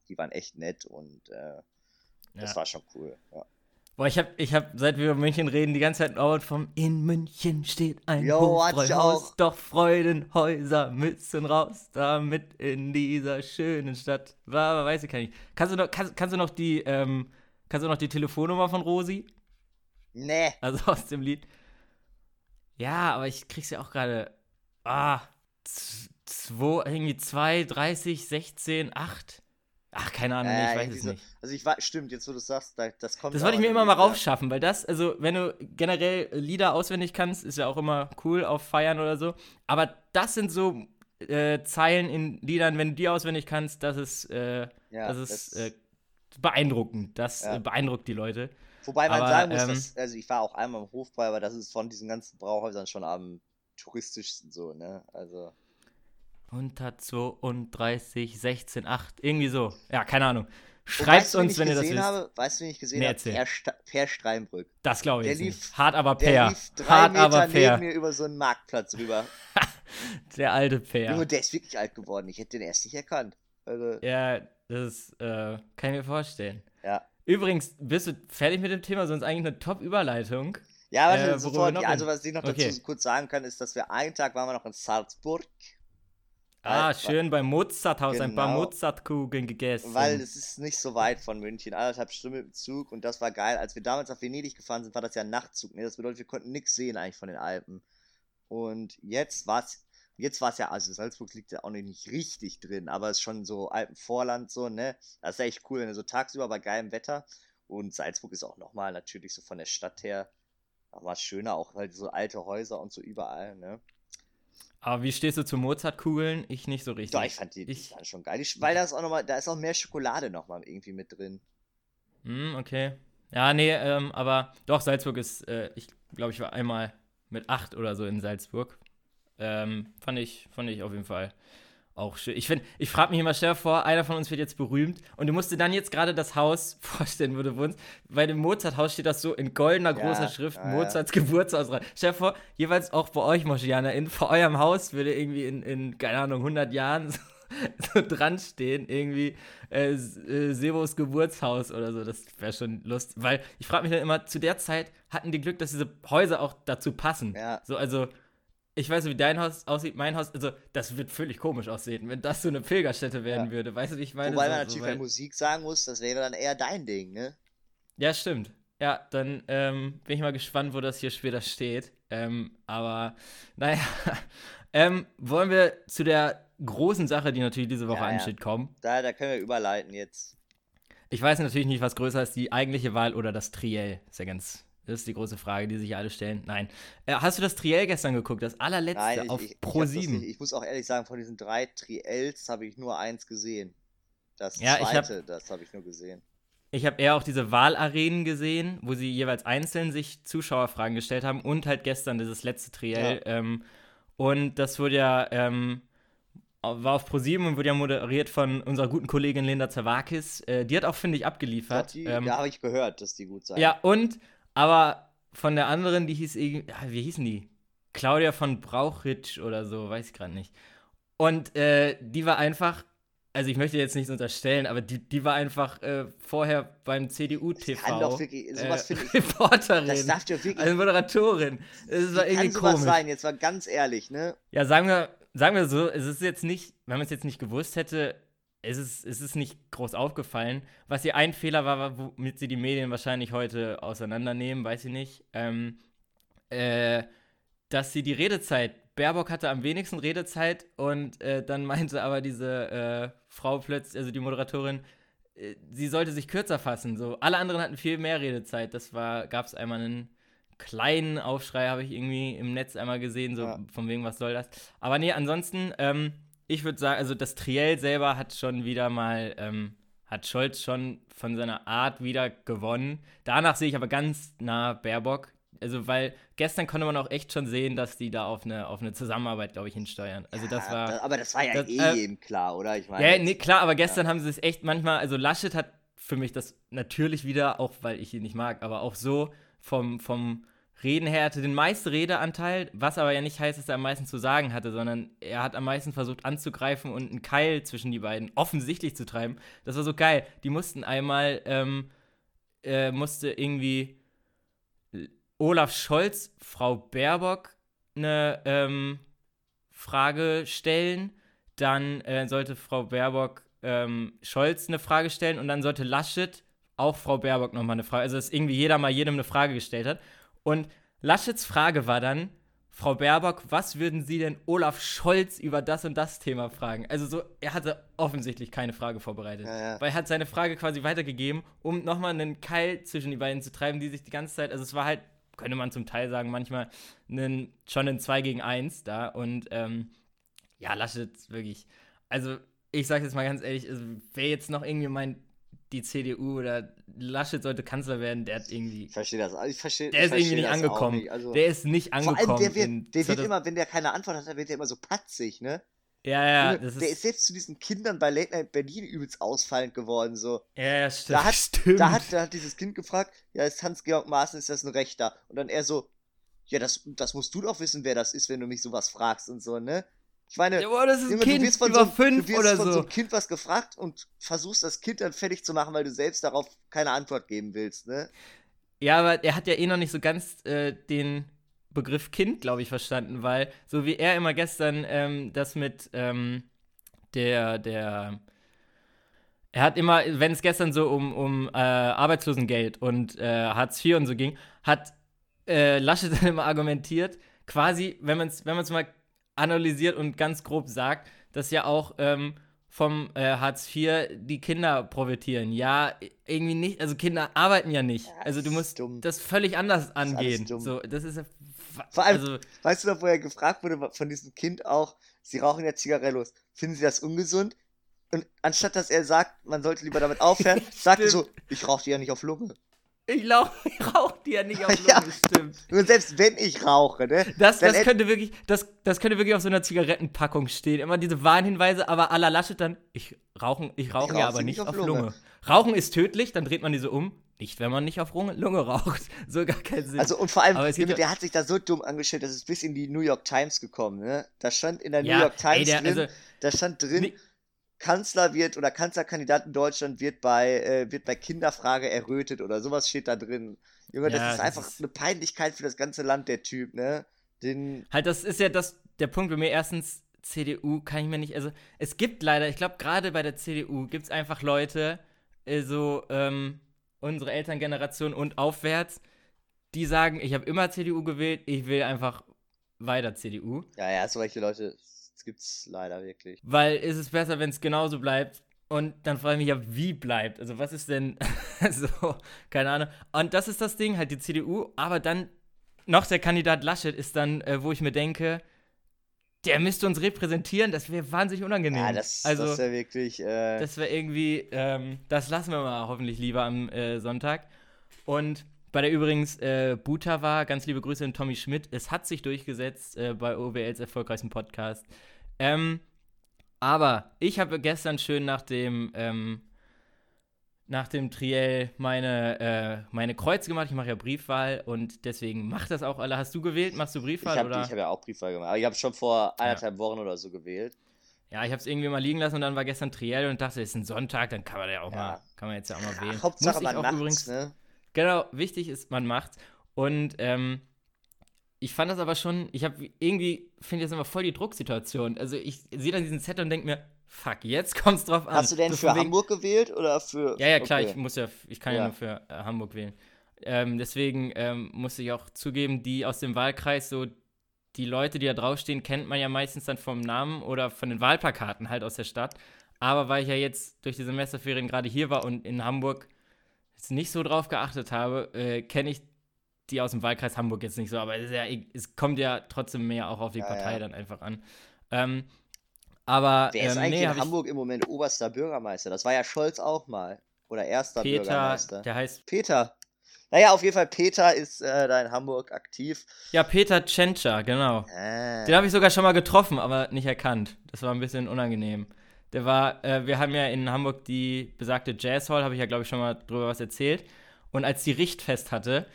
die waren echt nett und äh, das Ja. war schon cool. Ja. Boah, ich hab, ich hab, seit wir über München reden, die ganze Zeit dauert vom In München steht ein Jo, Hofbräuhaus, doch Freudenhäuser müssen raus, damit in dieser schönen Stadt. War, weiß ich gar nicht. Kannst du noch, kannst, kannst du noch die, ähm, kannst du noch die Telefonnummer von Rosi? Nee, Also aus dem Lied. Ja, aber ich krieg's ja auch gerade. Ah, 2, irgendwie 2, 30, 16, 8. Ach, keine Ahnung, äh, ich weiß es so. nicht. Also ich war, stimmt, jetzt wo du sagst, da, das kommt Das wollte ich mir immer mal ja. raufschaffen, weil das, also wenn du generell Lieder auswendig kannst, ist ja auch immer cool auf Feiern oder so. Aber das sind so äh, Zeilen in Liedern, wenn du die auswendig kannst, das ist, äh, Ja, das ist das- äh, beeindruckend. Das Ja. äh, beeindruckt die Leute. Wobei man Aber, sagen muss, ähm, dass, also ich war auch einmal im Hofbräu, aber das ist von diesen ganzen Brauhäusern schon am touristischsten so, ne? Also, 132, 16, 8, irgendwie so. Ja, keine Ahnung. Schreibt weißt uns, wenn ihr das gesehen wisst. habe? Weißt du, wen ich gesehen Nee, habe? Per, per Steinbrück. Das glaube ich Der lief- nicht. Hart aber Der Peer. lief drei Hart Meter aber neben Peer. mir über so einen Marktplatz rüber. Der alte Peer. Junge, der ist wirklich alt geworden. Ich hätte den erst nicht erkannt. Also, Ja, das äh, kann ich mir vorstellen. ja. Übrigens, bist du fertig mit dem Thema? Sonst eigentlich eine Top-Überleitung. Ja, warte, Äh, sofort. Ja, also, was ich noch Okay. dazu kurz sagen kann, ist, dass wir einen Tag waren wir noch in Salzburg. Ah, schön beim Mozarthaus ein paar Genau. Mozartkugeln gegessen. Weil es ist nicht so weit von München, anderthalb Stunden mit dem Zug und das war geil. Als wir damals nach Venedig gefahren sind, war das ja ein Nachtzug. Ne? Das bedeutet, wir konnten nichts sehen eigentlich von den Alpen. Und jetzt war es, jetzt war es ja, also Salzburg liegt ja auch noch nicht richtig drin, aber es ist schon so Alpenvorland so, ne? Das ist echt cool, wenn du so tagsüber bei geilem Wetter. Und Salzburg ist auch nochmal natürlich so von der Stadt her nochmal schöner, auch halt so alte Häuser und so überall, ne? Aber wie stehst du zu Mozartkugeln? Ich nicht so richtig. Doch, ich fand die, die Ich- waren schon geil. Die, weil da ist auch noch mal, da ist auch mehr Schokolade nochmal irgendwie mit drin. Hm, okay. Ja, nee, ähm, aber doch, Salzburg ist, äh, ich glaube, ich war einmal mit acht oder so in Salzburg. Ähm, fand ich, fand ich auf jeden Fall auch schön. Ich finde, ich frage mich immer, dir vor, einer von uns wird jetzt berühmt und du musst dir dann jetzt gerade das Haus vorstellen, wo du wohnst. Bei dem Mozarthaus steht das so in goldener Ja, großer Schrift, ja, ja. Mozarts Geburtshaus rein. Stell dir vor, jeweils auch bei euch, Moschiana, in vor eurem Haus würde irgendwie in, in keine Ahnung, 100 Jahren so, so dran stehen, irgendwie äh, äh, Sebos Geburtshaus oder so. Das wäre schon lustig. Weil ich frage mich dann immer, zu der Zeit hatten die Glück, dass diese Häuser auch dazu passen. Ja. So, also, ich weiß nicht, wie dein Haus aussieht, mein Haus, also, das wird völlig komisch aussehen, wenn das so eine Pilgerstätte werden Ja. würde. Weißt du, wie ich meine? Wobei so, man natürlich bei Musik sagen muss, das wäre dann eher dein Ding, ne? ja, stimmt. Ja, dann ähm, bin ich mal gespannt, wo das hier später steht. Ähm, aber, naja. ähm, wollen wir zu der großen Sache, die natürlich diese Woche Ja, ja. ansteht, kommen? Da, da können wir überleiten jetzt. Ich weiß natürlich nicht, was größer ist, die eigentliche Wahl oder das Triell. Ist ja ganz. Das ist die große Frage, die sich alle stellen. Nein. Äh, hast du das Triell gestern geguckt? Das allerletzte Nein, ich, auf ich, ich, Pro das 7. nicht- ich muss auch ehrlich sagen, von diesen drei Triels habe ich nur eins gesehen. Das Ja, ich hab- zweite, das habe ich nur gesehen. Ich habe eher auch diese Wahlarenen gesehen, wo sie jeweils einzeln sich Zuschauerfragen gestellt haben und halt gestern dieses letzte Triell. Ähm, und das wurde ja, ähm, war auf ProSieben und wurde ja moderiert von unserer guten Kollegin Linda Zawakis. Äh, die hat auch, finde ich, abgeliefert. die, ähm, da habe ich gehört, dass die gut sein. ja, und, aber von der anderen, die hieß irgendwie, wie hießen die? Claudia von Brauchitsch oder so, weiß ich gerade nicht. Und äh, die war einfach, also ich möchte jetzt nichts unterstellen, aber die, die war einfach äh, vorher beim CDU-TV. Kann doch wirklich, sowas äh, ich. Reporterin. Das darf doch wirklich. Also Moderatorin. Es war irgendwie kann sowas komisch. sein, jetzt mal ganz ehrlich, ne? Ja, sagen wir, sagen wir so, es ist jetzt nicht, wenn man es jetzt nicht gewusst hätte, es ist, es ist nicht groß aufgefallen. Was ihr ein Fehler war, womit sie die Medien wahrscheinlich heute auseinandernehmen, weiß ich nicht. Ähm, äh, dass sie die Redezeit, Baerbock hatte am wenigsten Redezeit und äh, dann meinte aber diese äh, Frau plötzlich, also die Moderatorin, äh, sie sollte sich kürzer fassen. So, alle anderen hatten viel mehr Redezeit. Das war, gab es einmal einen kleinen Aufschrei, habe ich irgendwie im Netz einmal gesehen, so ja. von wegen, was soll das? Aber nee, ansonsten, ähm, ich würde sagen, also das Triell selber hat schon wieder mal, ähm, hat Scholz schon von seiner Art wieder gewonnen. Danach sehe ich aber ganz nah Baerbock. Also, weil gestern konnte man auch echt schon sehen, dass die da auf eine, auf eine Zusammenarbeit, glaube ich, hinsteuern. Also, ja, das war. Aber das war ja das, eh äh, eben klar, oder? Ich meine. Ja, nee, klar, aber gestern ja. haben sie es echt manchmal. Also, Laschet hat für mich das natürlich wieder, auch weil ich ihn nicht mag, aber auch so vom, vom Reden her hatte den meisten Redeanteil, was aber ja nicht heißt, dass er am meisten zu sagen hatte, sondern er hat am meisten versucht anzugreifen und einen Keil zwischen die beiden offensichtlich zu treiben. Das war so geil. Die mussten einmal, ähm, äh, musste irgendwie Olaf Scholz, Frau Baerbock eine ähm, Frage stellen. Dann äh, sollte Frau Baerbock ähm, Scholz eine Frage stellen und dann sollte Laschet auch Frau Baerbock nochmal eine Frage. Also, dass irgendwie jeder mal jedem eine Frage gestellt hat. Und Laschets Frage war dann, Frau Baerbock, was würden Sie denn Olaf Scholz über das und das Thema fragen? Also so, er hatte offensichtlich keine Frage vorbereitet. Ja, ja. Weil er hat seine Frage quasi weitergegeben, um nochmal einen Keil zwischen die beiden zu treiben, die sich die ganze Zeit, also es war halt, könnte man zum Teil sagen, manchmal einen, schon ein 2 gegen 1 da. Und ähm, ja, Laschet wirklich, also ich sage jetzt mal ganz ehrlich, also, wer jetzt noch irgendwie mein die CDU oder Laschet sollte Kanzler werden, der hat irgendwie. Ich verstehe das. Ich verstehe, der ist irgendwie nicht angekommen. Nicht. Also, der ist nicht angekommen. Vor allem, der wird, der wird immer, wenn der keine Antwort hat, dann wird der immer so patzig, ne? Ja, ja. der ist, ist selbst zu diesen Kindern bei Late Night Berlin übelst ausfallend geworden, so. Ja, ja, stimmt. Da hat, stimmt. Da, hat, da hat dieses Kind gefragt, ja, ist Hans-Georg Maaßen, ist das ein Rechter? Und dann er so, ja, das, das musst du doch wissen, wer das ist, wenn du mich sowas fragst und so, ne? Ich meine, ja, boah, das ist ein Kind, du wirst von, über so, fünf du wirst oder von so. so einem Kind was gefragt und versuchst das Kind dann fertig zu machen, weil du selbst darauf keine Antwort geben willst, ne? Ja, aber er hat ja eh noch nicht so ganz äh, den Begriff Kind, glaube ich, verstanden, weil so wie er immer gestern ähm, das mit ähm, der, der, er hat immer, wenn es gestern so um, um äh, Arbeitslosengeld und äh, Hartz IV und so ging, hat äh, Laschet dann immer argumentiert, quasi, wenn man es wenn mal analysiert und ganz grob sagt, dass ja auch ähm, vom äh, Hartz IV die Kinder profitieren. Ja, irgendwie nicht, also Kinder arbeiten ja nicht. also du musst das völlig anders angehen. Das so, das ist Vor allem, also, weißt du noch, wo er gefragt wurde von diesem Kind auch, sie rauchen ja Zigarellos. Finden sie das ungesund? Und anstatt dass er sagt, man sollte lieber damit aufhören, sagt er so, ich rauche die ja nicht auf Lunge. Ich, ich rauche die ja nicht auf Lunge, ja. stimmt. Nur selbst wenn ich rauche, ne? Das, das könnte wirklich, das, das könnte wirklich auf so einer Zigarettenpackung stehen. Immer diese Warnhinweise, aber aller Laschet dann, ich rauche ich rauche ja aber nicht auf, Lunge. Lunge. Rauchen ist tödlich, dann dreht man diese um. Nicht, wenn man nicht auf Lunge, Lunge raucht. So gar keinen Sinn. Also und vor allem, Junge, der hat sich da so dumm angestellt, dass es bis in die New York Times gekommen, ne? Da stand in der ja, New York Times ey, der, drin, also, da stand drin, Kanzler wird oder Kanzlerkandidat in Deutschland wird bei, äh, wird bei Kinderfrage errötet oder sowas steht da drin. Junge, ja, das ist das einfach ist... eine Peinlichkeit für das ganze Land, der Typ, ne? Den halt, das ist ja das, der Punkt bei mir. Erstens, CDU kann ich mir nicht, also es gibt leider, ich glaube, gerade bei der CDU gibt es einfach Leute, äh, so ähm, unsere Elterngeneration und aufwärts, die sagen, ich habe immer CDU gewählt, ich will einfach weiter CDU. Ja, ja, solche Leute das gibt's leider wirklich. Weil ist es besser, wenn es genauso bleibt. Und dann frage ich mich ja, wie bleibt. Also, was ist denn so, keine Ahnung. Und das ist das Ding, halt die CDU, aber dann noch der Kandidat Laschet ist dann, äh, wo ich mir denke, der müsste uns repräsentieren, das wäre wahnsinnig unangenehm. Ja, das, also, das wäre wirklich. Äh das wäre irgendwie, ähm, das lassen wir mal hoffentlich lieber am äh, Sonntag. Und bei der übrigens äh, Buta war, ganz liebe Grüße an Tommy Schmidt. Es hat sich durchgesetzt äh, bei OWLs erfolgreichsten Podcast. Ähm, aber ich habe gestern schön nach dem, ähm, nach dem Triell meine, äh, meine Kreuze gemacht. Ich mache ja Briefwahl und deswegen mach das auch alle. Hast du gewählt? Machst du Briefwahl? Ich habe hab ja auch Briefwahl gemacht. Aber ich habe schon vor anderthalb ja. Wochen oder so gewählt. Ja, ich habe es irgendwie mal liegen lassen und dann war gestern Triell und dachte, es ist ein Sonntag, dann kann man ja auch ja. mal, kann man jetzt ja auch mal wählen. Ja, Hauptsache Muss man auch macht's, übrigens, ne? Genau, wichtig ist, man macht's. Und ähm, ich fand das aber schon, ich habe irgendwie, finde ich das immer voll die Drucksituation. Also ich sehe dann diesen Zettel und denke mir, fuck, jetzt kommt's drauf an. Hast du denn so für Hamburg wegen... gewählt oder für. Ja, ja, klar, okay. ich muss ja, ich kann ja, ja nur für äh, Hamburg wählen. Ähm, deswegen ähm, muss ich auch zugeben, die aus dem Wahlkreis, so die Leute, die da draufstehen, kennt man ja meistens dann vom Namen oder von den Wahlplakaten halt aus der Stadt. Aber weil ich ja jetzt durch die Semesterferien gerade hier war und in Hamburg jetzt nicht so drauf geachtet habe, äh, kenne ich die aus dem Wahlkreis Hamburg jetzt nicht so. Aber es, ja, es kommt ja trotzdem mehr auch auf die ja, Partei ja. dann einfach an. Ähm, aber, Wer ist ähm, eigentlich nee, in Hamburg im Moment oberster Bürgermeister? Das war ja Scholz auch mal. Oder erster Peter, Bürgermeister. Der heißt Peter. Naja, auf jeden Fall, Peter ist äh, da in Hamburg aktiv. Ja, Peter Tschentscher, genau. Ah. Den habe ich sogar schon mal getroffen, aber nicht erkannt. Das war ein bisschen unangenehm. Der war, äh, wir haben ja in Hamburg die besagte Jazz Hall, habe ich ja, glaube ich, schon mal drüber was erzählt. Und als die Richtfest hatte,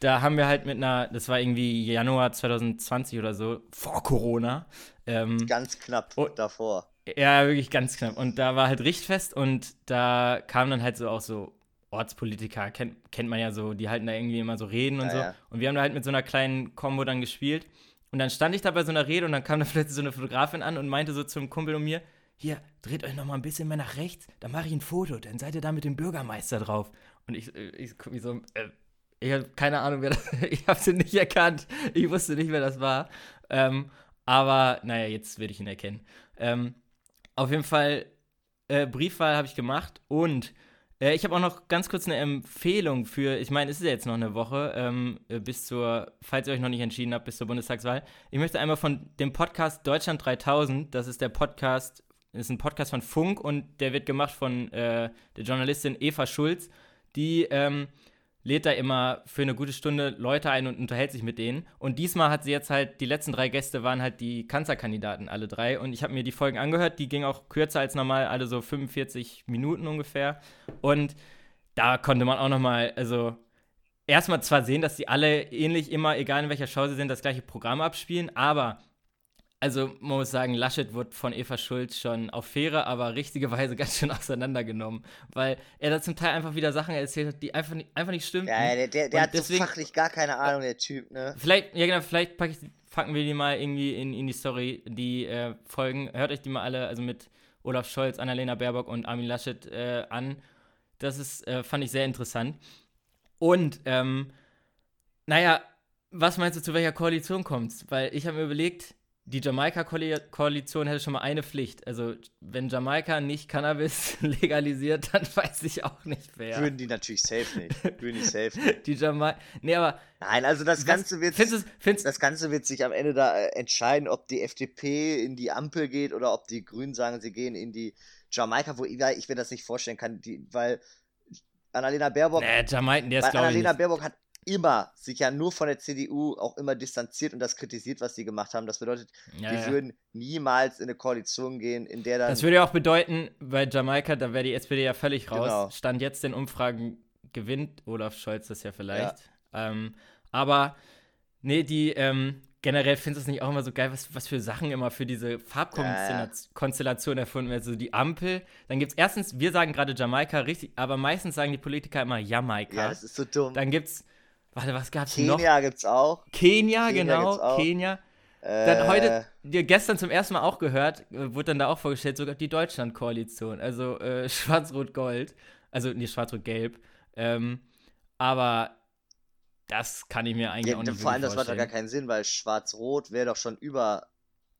da haben wir halt mit einer, das war irgendwie Januar 2020 oder so, vor Corona. Ähm, ganz knapp oh, davor. Ja, wirklich ganz knapp. Und da war halt Richtfest und da kamen dann halt so auch so Ortspolitiker, kennt, kennt man ja so, die halten da irgendwie immer so Reden und ja, so. Ja. Und wir haben da halt mit so einer kleinen Combo dann gespielt. Und dann stand ich da bei so einer Rede und dann kam da plötzlich so eine Fotografin an und meinte so zum Kumpel und mir, hier, dreht euch noch mal ein bisschen mehr nach rechts, dann mache ich ein Foto, dann seid ihr da mit dem Bürgermeister drauf. Und ich, äh, ich mich so, äh, ich habe keine Ahnung, wer das, ich habe sie nicht erkannt. Ich wusste nicht, wer das war. Ähm, aber naja, jetzt werde ich ihn erkennen. Ähm, auf jeden Fall, äh, Briefwahl habe ich gemacht und äh, ich habe auch noch ganz kurz eine Empfehlung für, ich meine, es ist ja jetzt noch eine Woche, ähm, äh, bis zur, falls ihr euch noch nicht entschieden habt, bis zur Bundestagswahl. Ich möchte einmal von dem Podcast Deutschland 3000, das ist der Podcast, ist ein Podcast von Funk und der wird gemacht von äh, der Journalistin Eva Schulz, die ähm, lädt da immer für eine gute Stunde Leute ein und unterhält sich mit denen. Und diesmal hat sie jetzt halt, die letzten drei Gäste waren halt die Kanzlerkandidaten, alle drei. Und ich habe mir die Folgen angehört, die gingen auch kürzer als normal, alle so 45 Minuten ungefähr. Und da konnte man auch nochmal, also erstmal zwar sehen, dass sie alle ähnlich immer, egal in welcher Show sie sind, das gleiche Programm abspielen, aber also man muss sagen, Laschet wurde von Eva Schulz schon auf faire, aber richtige Weise ganz schön auseinandergenommen, weil er da zum Teil einfach wieder Sachen erzählt hat, die einfach nicht, einfach nicht stimmen. Ja, der, der, der hat deswegen, so fachlich gar keine Ahnung, der Typ, ne? Vielleicht, ja genau, vielleicht pack ich, packen wir die mal irgendwie in, in die Story, die äh, Folgen. Hört euch die mal alle, also mit Olaf Scholz, Annalena Baerbock und Armin Laschet äh, an. Das ist, äh, fand ich sehr interessant. Und, ähm, naja, was meinst du, zu welcher Koalition kommst? Weil ich habe mir überlegt, die Jamaika-Koalition hätte schon mal eine Pflicht. Also, wenn Jamaika nicht Cannabis legalisiert, dann weiß ich auch nicht wer. Würden die natürlich safe nicht. Würden die safe nicht. Die Jamaika. Nee, aber. Nein, also das Ganze wird. Findest findest das Ganze wird sich am Ende da äh, entscheiden, ob die FDP in die Ampel geht oder ob die Grünen sagen, sie gehen in die Jamaika, wo ich, ich mir das nicht vorstellen kann, die, weil Annalena Baerbock. Nee, Jamaika, der ist, weil Annalena Baerbock hat immer sich ja nur von der CDU auch immer distanziert und das kritisiert, was sie gemacht haben. Das bedeutet, ja, die ja. würden niemals in eine Koalition gehen, in der dann. Das würde ja auch bedeuten, bei Jamaika, da wäre die SPD ja völlig raus. Genau. Stand jetzt in Umfragen gewinnt Olaf Scholz das ja vielleicht. Ja. Ähm, aber nee, die ähm, generell findest du es nicht auch immer so geil, was, was für Sachen immer für diese Farbkonstellation erfunden werden. Also die Ampel, dann gibt es erstens, wir sagen gerade Jamaika richtig, aber meistens sagen die Politiker immer Jamaika. Ja, das ist so dumm. Dann gibt es Warte, was gab's Kenia noch? Kenia gibt's auch. Kenia, Kenia genau. Auch. Kenia. Äh, dann heute, dir gestern zum ersten Mal auch gehört, äh, wurde dann da auch vorgestellt, sogar die Deutschland-Koalition. Also äh, Schwarz-Rot-Gold. Also nicht Schwarz-Rot-Gelb. Ähm, aber das kann ich mir eigentlich ja, auch nicht Vor allem, das macht doch gar keinen Sinn, weil Schwarz-Rot wäre doch schon über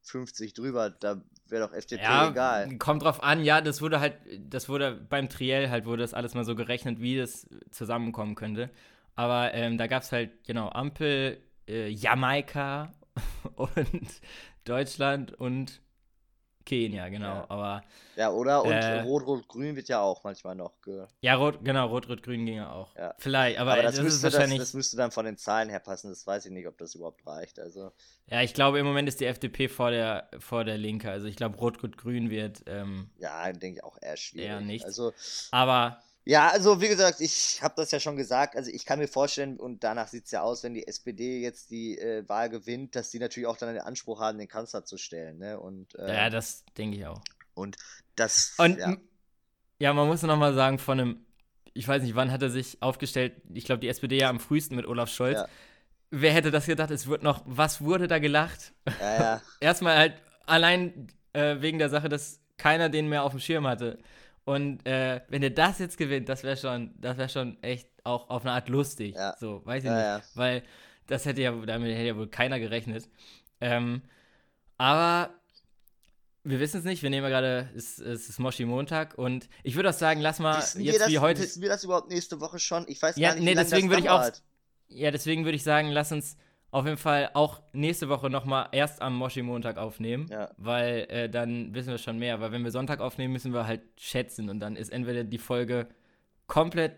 50 drüber. Da wäre doch FDP ja, egal. Kommt drauf an, ja, das wurde halt, das wurde beim Triell halt, wurde das alles mal so gerechnet, wie das zusammenkommen könnte. Aber ähm, da gab es halt, genau, Ampel, äh, Jamaika und Deutschland und Kenia, genau. Ja. Aber, ja, oder? Und äh, Rot-Rot-Grün wird ja auch manchmal noch. Ge ja, Rot, genau, Rot-Rot-Grün ging ja auch. Ja. Vielleicht, aber, aber das, das müsste, wahrscheinlich. Das, das, müsste dann von den Zahlen her passen. Das weiß ich nicht, ob das überhaupt reicht. Also. Ja, ich glaube, im Moment ist die FDP vor der, vor der Linke. Also ich glaube, Rot-Rot-Grün wird. Ähm, ja, denke ich auch eher schwierig. Eher nicht. Also, aber Ja, also wie gesagt, ich habe das ja schon gesagt. Also ich kann mir vorstellen, und danach sieht es ja aus, wenn die SPD jetzt die äh, Wahl gewinnt, dass die natürlich auch dann den Anspruch haben, den Kanzler zu stellen. Ne? Und, äh, ja, das denke ich auch. Und das. Und ja, ja man muss noch mal sagen, von einem, ich weiß nicht, wann hat er sich aufgestellt? Ich glaube, die SPD ja am frühesten mit Olaf Scholz. Ja. Wer hätte das gedacht? Es wird noch, was wurde da gelacht? Ja, ja. Erstmal halt allein äh, wegen der Sache, dass keiner den mehr auf dem Schirm hatte. Und äh, wenn er das jetzt gewinnt, das wäre schon, das wäre schon echt auch auf eine Art lustig. Ja. So, weiß ich nicht. Weil das hätte ja, damit hätte ja wohl keiner gerechnet. Ähm, aber wir wissen es nicht, wir nehmen ja gerade, es, es ist Moshi Montag und ich würde auch sagen, lass mal wissen jetzt das, wie heute. Wissen wir das überhaupt nächste Woche schon? Ich weiß ja, gar nicht, nee, wie deswegen würde ich auch. Ja, deswegen würde ich sagen, lass uns auf jeden Fall auch nächste Woche nochmal erst am Moshi Montag aufnehmen, ja. weil äh, dann wissen wir schon mehr. Weil wenn wir Sonntag aufnehmen, müssen wir halt schätzen und dann ist entweder die Folge komplett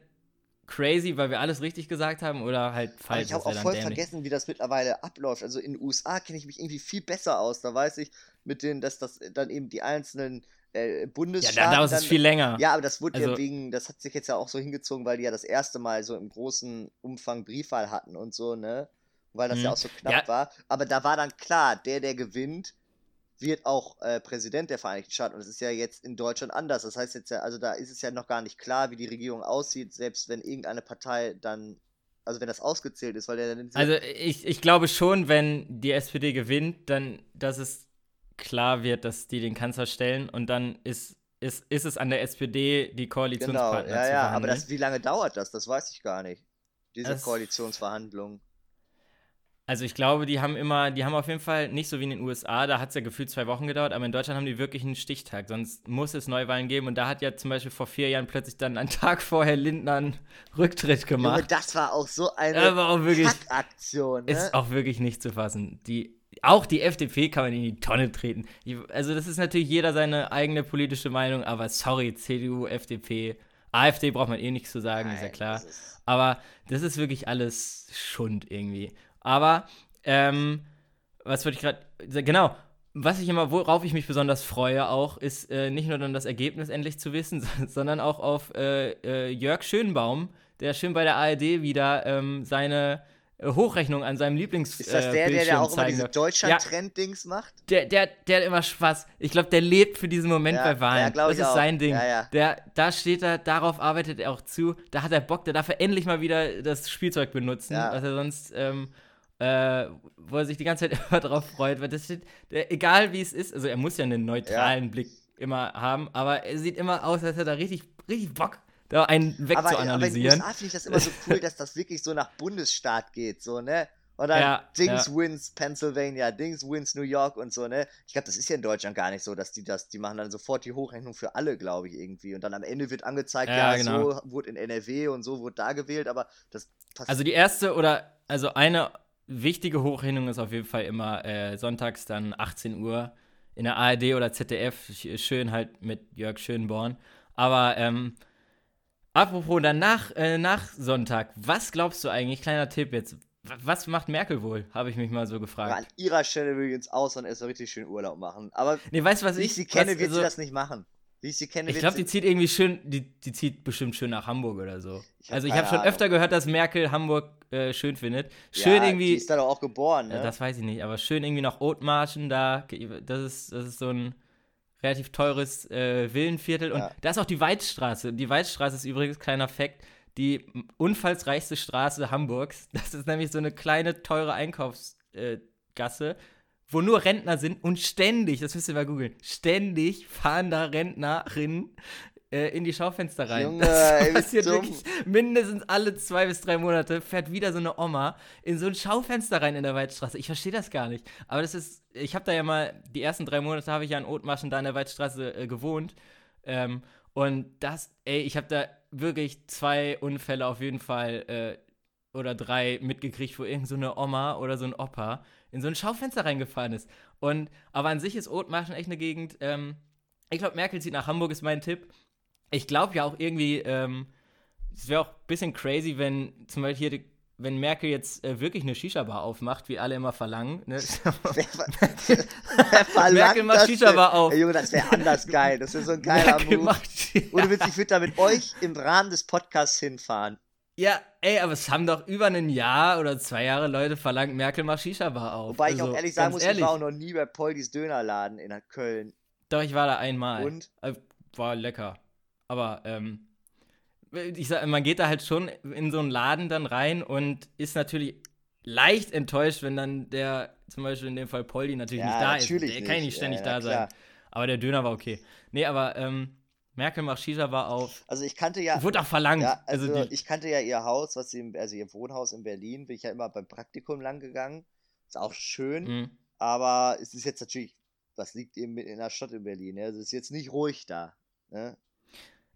crazy, weil wir alles richtig gesagt haben oder halt falsch. Aber ich habe auch voll dämlich. vergessen, wie das mittlerweile abläuft. Also in den USA kenne ich mich irgendwie viel besser aus. Da weiß ich mit denen, dass das dann eben die einzelnen äh, Bundesstaaten. Ja, da dauert es viel länger. Ja, aber das wurde also, ja wegen, das hat sich jetzt ja auch so hingezogen, weil die ja das erste Mal so im großen Umfang Briefwahl hatten und so, ne? Weil das hm. ja mhm. auch so knapp ja. war. Aber da war dann klar, der, der gewinnt, wird auch äh, Präsident der Vereinigten Staaten. Und das ist ja jetzt in Deutschland anders. Das heißt jetzt ja, also da ist es ja noch gar nicht klar, wie die Regierung aussieht, selbst wenn irgendeine Partei dann, also wenn das ausgezählt ist, weil der dann. Also ich, ich glaube schon, wenn die SPD gewinnt, dann, dass es klar wird, dass die den Kanzler stellen und dann ist, ist, ist es an der SPD, die Koalitionspartner genau, ja, zu ja, aber das, wie lange dauert das? Das weiß ich gar nicht. Diese das, Koalitionsverhandlungen. Also ich glaube, die haben immer, die haben auf jeden Fall nicht so wie in den USA, da hat es ja gefühlt zwei Wochen gedauert, aber in Deutschland haben die wirklich einen Stichtag, sonst muss es Neuwahlen geben und da hat ja zum Beispiel vor vier Jahren plötzlich dann einen Tag vorher Lindner einen Rücktritt gemacht. Junge, das war auch so eine auch wirklich, Aktion. Ne? Ist auch wirklich nicht zu fassen. Die, auch die FDP kann man in die Tonne treten. Die, also das ist natürlich jeder seine eigene politische Meinung, aber sorry, CDU, FDP, AfD braucht man eh nichts zu sagen, Nein, ist ja klar. Ist aber das ist wirklich alles Schund irgendwie. Aber, ähm, was wollte ich gerade, genau, was ich immer, worauf ich mich besonders freue auch, ist äh, nicht nur dann das Ergebnis endlich zu wissen, sondern auch auf äh, äh, Jörg Schönbaum, der schön bei der ARD wieder ähm, seine äh, Hochrechnung an seinem Lieblings Ist das der, der, der auch immer diese Deutschland-Trend-Dings ja. macht? Der, der, der hat immer Spaß. Ich glaube, der lebt für diesen Moment ja, bei Wahlen. Ja, das ist auch. sein Ding. Der, da steht er, darauf arbeitet er auch zu. Da hat er Bock, da darf er endlich mal wieder das Spielzeug benutzen, was er sonst ähm, äh, wo er sich die ganze Zeit immer drauf freut, weil das steht, der, egal wie es ist, also er muss ja einen neutralen ja. Blick immer haben, aber er sieht immer aus, als hätte er richtig, richtig Bock, da einen wegzuanalysieren. Aber, aber in den USA finde ich das immer so cool, dass das wirklich so nach Bundesstaat geht, so, ne? Und dann ja, Dings ja. wins Pennsylvania, Dings wins New York und so, ne? Ich glaube, das ist ja in Deutschland gar nicht so, dass die das, die machen dann sofort die Hochrechnung für alle, glaube ich, irgendwie. Und dann am Ende wird angezeigt, ja, ja genau. so wurde in NRW und so wurde da gewählt, aber das passiert. Also die erste oder, also eine wichtige Hochrechnung ist auf jeden Fall immer äh, sonntags dann 18 Uhr in der ARD oder ZDF, schön halt mit Jörg Schönborn. Aber ähm, apropos danach, äh, nach Sonntag, was glaubst du eigentlich, kleiner Tipp jetzt, was macht Merkel wohl? Habe ich mich mal so gefragt. An ihrer Stelle würde ich ins Ausland erst richtig schön Urlaub machen. Aber nee, weißt, was wie ich sie kenne, was, wird also, sie das nicht machen. Wie ich sie kenne, Ich glaube, die zieht irgendwie schön, die, die zieht bestimmt schön nach Hamburg oder so. Ich also ich habe schon öfter gehört, dass Merkel Hamburg äh, schön findet. Schön ja, irgendwie. Die ist da doch auch geboren, ne? Äh, das weiß ich nicht, aber schön irgendwie nach Othmarschen da. Das ist, das ist so ein relativ teures äh, Villenviertel. Und ja. da ist auch die Weidstraße. Die Weidstraße ist übrigens, kleiner Fakt, die unfallsreichste Straße Hamburgs. Das ist nämlich so eine kleine, teure Einkaufsgasse wo nur Rentner sind und ständig, das müsst ihr mal googeln, ständig fahren da Rentnerinnen äh, in die Schaufenster rein. Junge, das passiert wirklich mindestens alle zwei bis drei Monate, fährt wieder so eine Oma in so ein Schaufenster rein in der Waldstraße. Ich verstehe das gar nicht. Aber das ist, ich habe da ja mal, die ersten drei Monate habe ich ja in Othmarschen da in der Waldstraße äh, gewohnt. Ähm, und das, ey, ich habe da wirklich zwei Unfälle auf jeden Fall äh, oder drei mitgekriegt, wo irgend so eine Oma oder so ein Opa in so ein Schaufenster reingefahren ist. Und, aber an sich ist Othmarschen echt eine Gegend. Ähm, ich glaube, Merkel zieht nach Hamburg, ist mein Tipp. Ich glaube ja auch irgendwie, ähm, es wäre auch ein bisschen crazy, wenn zum Beispiel hier die wenn Merkel jetzt äh, wirklich eine Shisha-Bar aufmacht, wie alle immer verlangen. Ne? Merkel macht Shisha-Bar auf. Junge, das wäre anders geil. Das wäre so ein geiler Merkel Move. Macht, ja. Ohne Witz, ich würde da mit euch im Rahmen des Podcasts hinfahren. Ja, ey, aber es haben doch über ein Jahr oder zwei Jahre Leute verlangt, Merkel macht Shisha-Bar auf. Wobei also, ich auch ehrlich sagen muss, ehrlich. ich war auch noch nie bei Poldis Dönerladen in Köln. Doch, ich war da einmal. Und? Äh, war lecker. Aber, ähm, ich sag, man geht da halt schon in so einen Laden dann rein und ist natürlich leicht enttäuscht, wenn dann der, zum Beispiel in dem Fall Poldi natürlich ja, nicht da natürlich ist. Der nicht. kann ja nicht ständig ja, ja, da sein. Aber der Döner war okay. Nee, aber ähm, Merkel macht Shisha war auf. Also ich kannte ja. Wurde auch verlangt. Ja, also, also ich kannte ja ihr Haus, was sie, also ihr Wohnhaus in Berlin, bin ich ja immer beim Praktikum lang gegangen. Ist auch schön, mhm. aber es ist jetzt natürlich, was liegt eben in der Stadt in Berlin. Ja? Also es ist jetzt nicht ruhig da. Ne?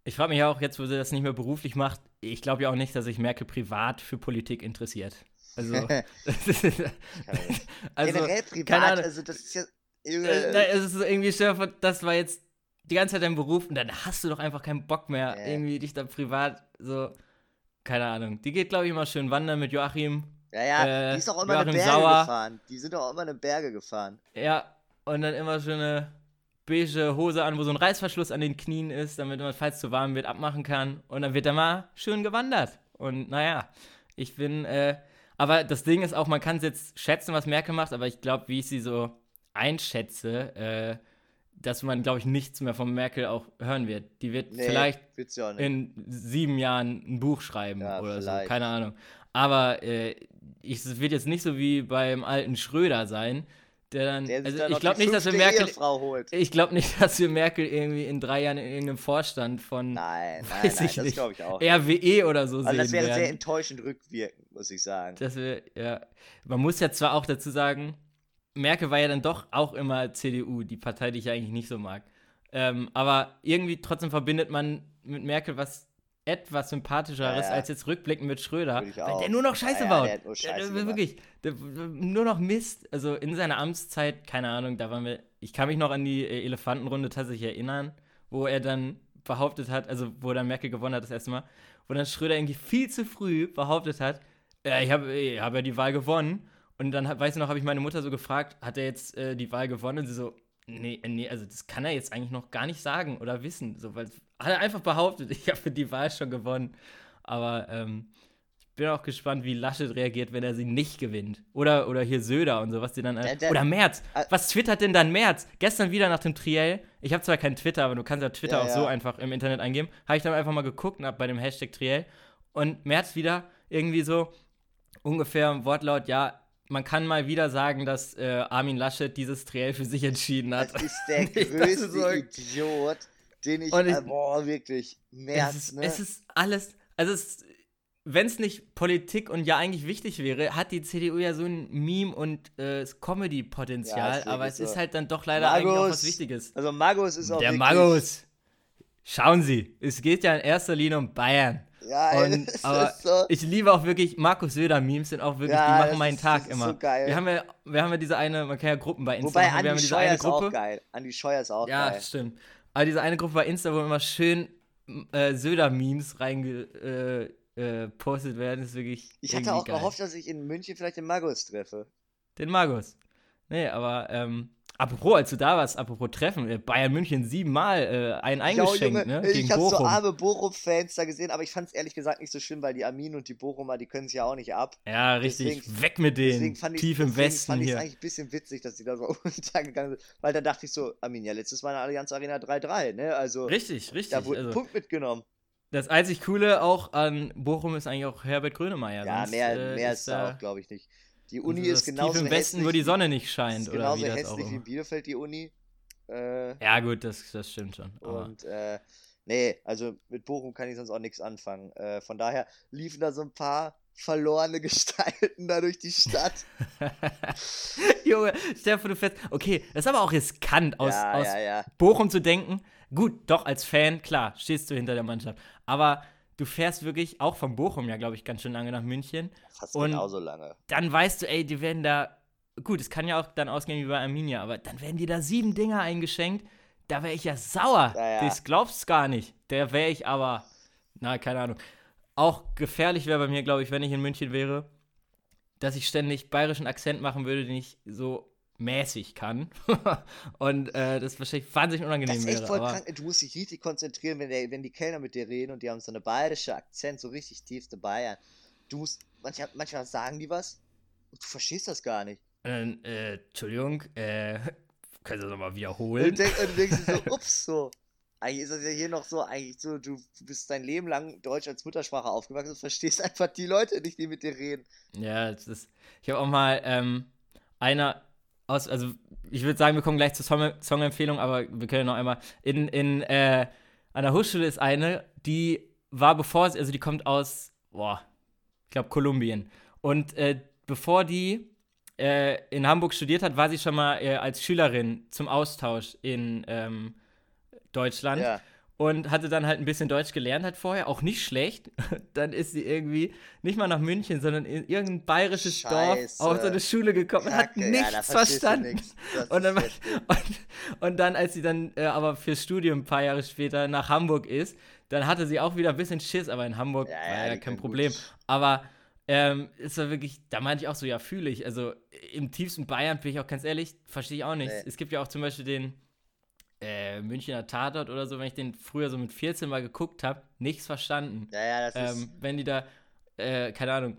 Ich frage mich auch jetzt, wo sie das nicht mehr beruflich macht, ich glaube ja auch nicht, dass sich Merkel privat für Politik interessiert. Also, also generell privat, also das ist ja. Äh, es ist irgendwie, das war jetzt die ganze Zeit dein Beruf und dann hast du doch einfach keinen Bock mehr, äh. irgendwie dich da privat so, keine Ahnung. Die geht, glaube ich, immer schön wandern mit Joachim. Ja, ja, äh, die ist auch immer Joachim eine Berge Sauer. gefahren. Die sind doch auch immer eine Berge gefahren. Ja, und dann immer schöne beige Hose an, wo so ein Reißverschluss an den Knien ist, damit man, falls es zu warm wird, abmachen kann. Und dann wird er mal schön gewandert. Und naja, ich bin, äh, aber das Ding ist auch, man kann es jetzt schätzen, was Merkel macht, aber ich glaube, wie ich sie so einschätze, äh, dass man, glaube ich, nichts mehr von Merkel auch hören wird. Die wird nee, vielleicht in sieben Jahren ein Buch schreiben ja, oder vielleicht. so, keine Ahnung. Aber äh, es wird jetzt nicht so wie beim alten Schröder sein, der dann, der also ich glaube nicht, dass wir Merkel, ich glaube nicht, dass wir Merkel irgendwie in drei Jahren in irgendeinem Vorstand von, nein, nein, nein das glaube ich auch. RWE oder so also sehen das wäre werden. sehr enttäuschend rückwirkend, muss ich sagen. Das wär, ja, man muss ja zwar auch dazu sagen, Merkel war ja dann doch auch immer CDU, die Partei, die ich eigentlich nicht so mag. Ähm, aber irgendwie trotzdem verbindet man mit Merkel was etwas sympathischeres ja, ja. als jetzt rückblickend mit Schröder, weil der nur noch Scheiße ja, baut. Nur Scheiße der, wirklich, der, nur noch Mist. Also in seiner Amtszeit, keine Ahnung, da waren wir. Ich kann mich noch an die äh, Elefantenrunde tatsächlich erinnern, wo er dann behauptet hat, also wo dann Merkel gewonnen hat das erste Mal, wo dann Schröder irgendwie viel zu früh behauptet hat, äh, ich habe hab ja die Wahl gewonnen. Und dann, weißt du noch, habe ich meine Mutter so gefragt, hat er jetzt äh, die Wahl gewonnen? Und sie so, nee, äh, nee, also das kann er jetzt eigentlich noch gar nicht sagen oder wissen. So, weil hat er einfach behauptet, ich habe die Wahl schon gewonnen. Aber ähm, ich bin auch gespannt, wie Laschet reagiert, wenn er sie nicht gewinnt. Oder, oder hier Söder und so, was die dann. Der, der, oder Merz. Äh, was twittert denn dann Merz? Gestern wieder nach dem Triell. Ich habe zwar kein Twitter, aber du kannst ja Twitter ja, auch ja. so einfach im Internet eingeben. Habe ich dann einfach mal geguckt und bei dem Hashtag Triell. Und Merz wieder irgendwie so ungefähr Wortlaut, ja, man kann mal wieder sagen, dass äh, Armin Laschet dieses Triell für sich entschieden hat. Das ist der größte so Idiot, den ich, ich äh, boah, wirklich, März, es ist, ne? Es ist alles, also wenn es nicht Politik und ja eigentlich wichtig wäre, hat die CDU ja so ein Meme- und äh, Comedy-Potenzial, ja, aber es so. ist halt dann doch leider Magus, eigentlich auch was Wichtiges. Also Magus ist auch Der Magus, schauen Sie, es geht ja in erster Linie um Bayern. Ja, und, aber so. ich liebe auch wirklich, Markus Söder-Memes sind auch wirklich, ja, die machen meinen ist, Tag immer. So. Wir haben, ja, wir haben ja diese eine, man kann ja Gruppen bei Insta Wobei, machen. Andi wir Scheuer ist auch geil. Andi Scheuer ist auch ja, geil. Ja, stimmt. Aber diese eine Gruppe bei Insta, wo immer schön äh, Söder-Memes reingepostet äh, äh, werden, ist wirklich. Ich hatte auch geil. gehofft, dass ich in München vielleicht den Magus treffe. Den Magus. Nee, aber ähm, Apropos, als du da warst, apropos Treffen, äh, Bayern München siebenmal äh, einen eingeschenkt, ne? Gegen ich habe so arme Bochum-Fans da gesehen, aber ich fand es ehrlich gesagt nicht so schlimm, weil die Armin und die Bochumer, die können es ja auch nicht ab. Ja, richtig. Deswegen, weg mit denen. Fand ich, Tief im Westen fand ich es eigentlich ein bisschen witzig, dass die da so untergegangen sind. Weil da dachte ich so, Armin, ja, letztes Mal in der Allianz Arena 3-3, ne? Also. Richtig, richtig. Da wurde also, ein Punkt mitgenommen. Das einzig Coole auch an Bochum ist eigentlich auch Herbert Grönemeyer. Ja, Sonst, mehr, äh, mehr ist da auch, glaube ich, nicht. Die Uni ist, ist genauso tief im Westen, wo die Sonne nicht scheint. Ist genauso oder wie hässlich wie Bielefeld, die Uni. Äh, ja, gut, das, das stimmt schon. Und äh, nee, also mit Bochum kann ich sonst auch nichts anfangen. Äh, von daher liefen da so ein paar verlorene Gestalten da durch die Stadt. Junge, dir du fest, okay, das ist aber auch riskant, aus, ja, aus ja, ja. Bochum zu denken. Gut, doch, als Fan, klar, stehst du hinter der Mannschaft. Aber du fährst wirklich auch von Bochum ja, glaube ich, ganz schön lange nach München. Fast und genauso lange. Dann weißt du, ey, die werden da. Gut, es kann ja auch dann ausgehen wie bei Arminia, aber dann werden dir da sieben Dinger eingeschenkt. Da wäre ich ja sauer. Ja, ja. Das glaubst du gar nicht. Der wäre ich aber. Na, keine Ahnung. auch gefährlich wäre bei mir, glaube ich, wenn ich in München wäre, dass ich ständig bayerischen Akzent machen würde, den ich so mäßig kann. und äh, das wahrscheinlich wahnsinnig unangenehm das ist echt voll krank. Du musst dich richtig konzentrieren, wenn, der, wenn die Kellner mit dir reden und die haben so eine bayerische Akzent, so richtig tiefste Bayern. Du musst, manchmal, manchmal sagen die was und du verstehst das gar nicht. äh, äh, Entschuldigung, äh, können Sie das nochmal Und, wiederholen? denk, und du denkst so, ups, so. Eigentlich ist das ja hier noch so, eigentlich so, du bist dein Leben lang Deutsch als Muttersprache aufgewachsen und verstehst einfach die Leute nicht, die mit dir reden. Ja, das ist. Ich habe auch mal ähm, einer aus, also ich würde sagen, wir kommen gleich zur Song Songempfehlung, aber wir können noch einmal. In, in äh, an der Hochschule ist eine, die war bevor also die kommt aus, boah, ich glaube Kolumbien. Und äh, bevor die äh, in Hamburg studiert hat, war sie schon mal äh, als Schülerin zum Austausch in ähm, Deutschland Ja. Und hatte dann halt ein bisschen Deutsch gelernt hat vorher, auch nicht schlecht. Dann ist sie irgendwie nicht mal nach München, sondern in irgendein bayerisches Scheiße. Dorf auf so eine Schule gekommen und hat ja, nichts du verstanden. nix. Und dann, und, und dann, als sie dann äh, aber fürs Studium ein paar Jahre später nach Hamburg ist, dann hatte sie auch wieder ein bisschen Schiss, aber in Hamburg Ja, war ja, ja kein Problem. gut. Aber ähm, es war wirklich, da meinte ich auch so, ja, fühle ich. Also im tiefsten Bayern, bin ich auch ganz ehrlich, verstehe ich auch nicht. Nee. Es gibt ja auch zum Beispiel den äh, Münchner Tatort oder so, wenn ich den früher so mit 14 mal geguckt habe, nichts verstanden. Ja, ja, das ist. Ähm, wenn die da, äh, keine Ahnung,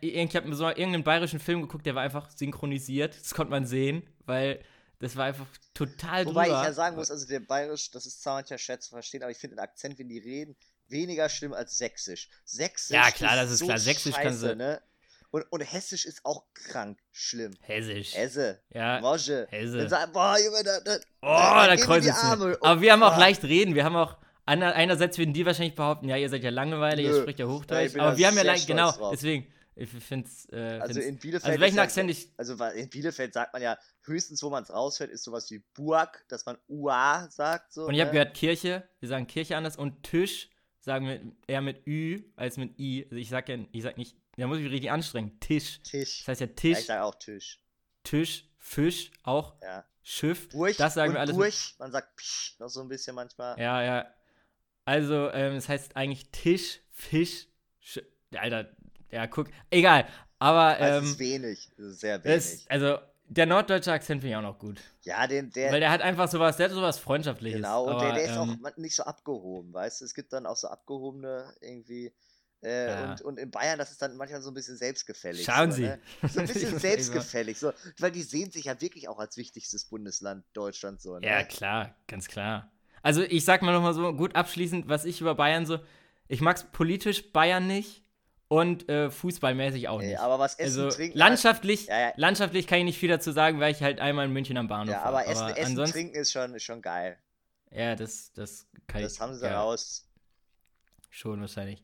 ich habe mir so irgendeinen bayerischen Film geguckt, der war einfach synchronisiert. Das konnte man sehen, weil das war einfach total Wobei drüber. ich ja sagen muss, also der Bayerisch, das ist zwar manchmal schwer zu verstehen, aber ich finde den Akzent, wenn die reden, weniger schlimm als Sächsisch. Sächsisch Ja, klar, das ist so klar. Sächsisch kann scheiße, sie- ne? Und, und Hessisch ist auch krank schlimm. Hessisch. Esse, ja. Mosche. Hesse. Sagen, boah, Junge, da, da, Oh, da mir kreuzt die. Arme. Aber wir haben auch Oh, leicht reden. Wir haben auch. einer- Einerseits würden die wahrscheinlich behaupten, ja, ihr seid ja Langeweile, ihr spricht ja Ja, Hochdeutsch. bin aber da wir haben ja leicht, genau, drauf. deswegen, ich finde es. Äh, Also in Bielefeld. also welchen ja- Akzent ich. Also in Bielefeld sagt man ja, höchstens, wo man es rausfällt, ist sowas wie Burg, dass man Ua sagt. So, Und ich habe ne? gehört Kirche, wir sagen Kirche anders und Tisch sagen wir eher mit Ü als mit I. Also ich sag ja, ich sag nicht, da muss ich mich richtig anstrengen. Tisch. Tisch. Das heißt ja Ja, Tisch, ich sage auch Tisch. Tisch, Fisch, auch Ja. Schiff. Burg das sagen wir alles. Burg, man sagt Psch noch so ein bisschen manchmal. Ja, ja. Also, ähm, es heißt eigentlich Tisch, Fisch, Sch Alter, ja, guck. Egal. Aber, Also es ähm, ist wenig, es ist sehr wenig. es, also, der norddeutsche Akzent finde ich auch noch gut. ja, den, der, Weil der hat einfach sowas, der hat sowas Freundschaftliches. genau, und aber, der, der ist ähm, auch nicht so abgehoben, weißt du? Es gibt dann auch so abgehobene irgendwie. Äh, Ja. und, und in Bayern, das ist dann manchmal so ein bisschen selbstgefällig. Schauen so, Sie. Ne? So ein bisschen selbstgefällig, so, weil die sehen sich ja wirklich auch als wichtigstes Bundesland Deutschland so. Ne? Ja, klar, ganz klar. Also ich sag mal nochmal so, gut abschließend, was ich über Bayern so, ich mag's politisch Bayern nicht und äh, fußballmäßig auch Nee, nicht. aber was Essen, also Trinken. landschaftlich, Ja, ja. landschaftlich kann ich nicht viel dazu sagen, weil ich halt einmal in München am Bahnhof Ja, war. aber Essen, Essen ansonsten, Trinken ist schon, ist schon geil. ja, das, das kann Das ich. haben sie ja, raus. Schon wahrscheinlich.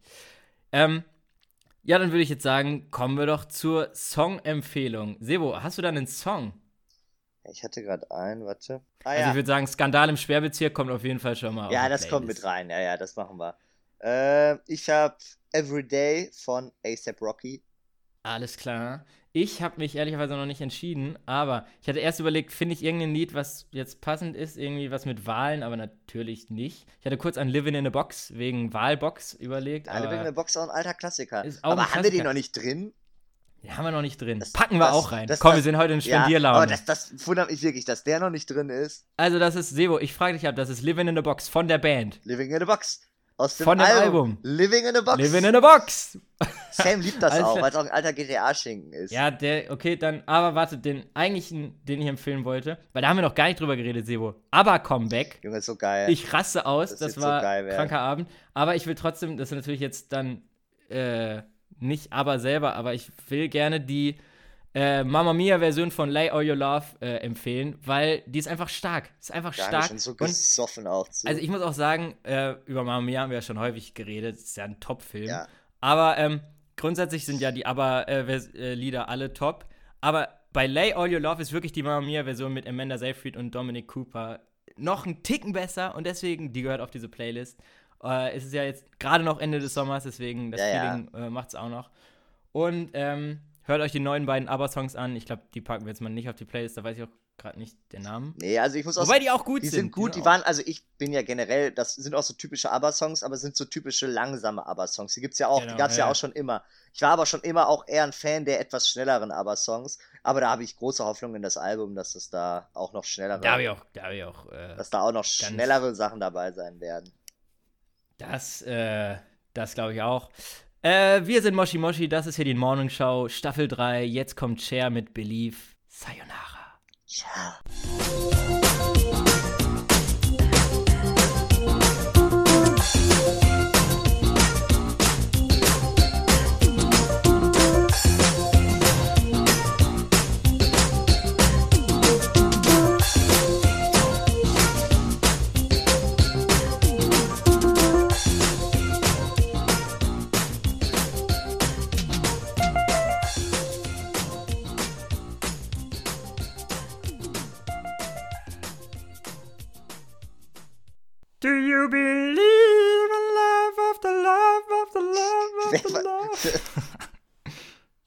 Ähm, ja, dann würde ich jetzt sagen, kommen wir doch zur Song-Empfehlung. Sebo, hast du da einen Song? Ich hatte gerade einen, warte. Ah Also ja, ich würde sagen, Skandal im Sperrbezirk kommt auf jeden Fall schon mal. ja das kommt Playlist. mit rein. Ja, ja, das machen wir. Äh, ich habe Everyday von ASAP Rocky. Alles klar. Ich habe mich ehrlicherweise noch nicht entschieden, aber ich hatte erst überlegt, finde ich irgendein Lied, was jetzt passend ist, irgendwie was mit Wahlen, aber natürlich nicht. Ich hatte kurz an Living in a Box wegen Wahlbox überlegt. Alle wegen aber der Box auch ein alter Klassiker. Ist Aber haben wir den Klassiker. noch nicht drin? den haben wir noch nicht drin. Das- Packen wir das- auch rein. das- Komm, wir sind heute in Ja, Spendierlaune. aber das, das wundert mich wirklich, dass der noch nicht drin ist. also das ist, Sebo, ich frage dich ab, das ist Living in a Box von der Band. Living in a Box. Aus dem, Von dem Album. Album. Living in a Box. Living in a Box! Sam liebt das Alles auch, weil es auch ein alter GTA-Schinken ist. Ja, der, okay, dann, aber warte, den eigentlichen, den ich empfehlen wollte, weil da haben wir noch gar nicht drüber geredet, Sebo. Aber Comeback. Junge, ist so geil. Ich raste aus, Das das, wird so war geil kranker Abend. Aber ich will trotzdem, das ist natürlich jetzt dann äh, nicht aber selber, aber ich will gerne die äh, Mamma Mia Version von Lay All Your Love äh, empfehlen, weil die ist einfach stark. Ist einfach wir stark. schon so Und, gesoffen auch zu. also ich muss auch sagen, äh, über Mamma Mia haben wir ja schon häufig geredet. Ist ja ein Top-Film. Ja. Aber ähm, grundsätzlich sind ja die ABBA-Lieder alle top. Aber bei Lay All Your Love ist wirklich die Mamma Mia-Version mit Amanda Seyfried und Dominic Cooper noch einen Ticken besser und deswegen, die gehört auf diese Playlist. Äh, es ist ja jetzt gerade noch Ende des Sommers, deswegen das Ja, ja. Feeling äh, macht es auch noch. Und ähm, hört euch die neuen beiden ABBA-Songs an. Ich glaube, die packen wir jetzt mal nicht auf die Playlist, da weiß ich auch gerade nicht den Namen. Nee, also ich muss auch Wobei die auch gut die sind. Die sind gut, die, die waren, also ich bin ja generell, das sind auch so typische ABBA-Songs, aber sind so typische langsame ABBA-Songs. Die gibt's ja auch, genau, die gab's ja. ja auch schon immer. Ich war aber schon immer auch eher ein Fan der etwas schnelleren ABBA-Songs, aber da habe ich große Hoffnung in das Album, dass es da auch noch schnellere. Da habe ich auch, da habe ich auch. Äh, dass da auch noch schnellere Sachen dabei sein werden. Das, äh, das glaube ich auch. Äh, wir sind Moshi Moshi, das ist hier die Morning Show, Staffel 3. Jetzt kommt Cher mit Belief. Sayonara. Ciao.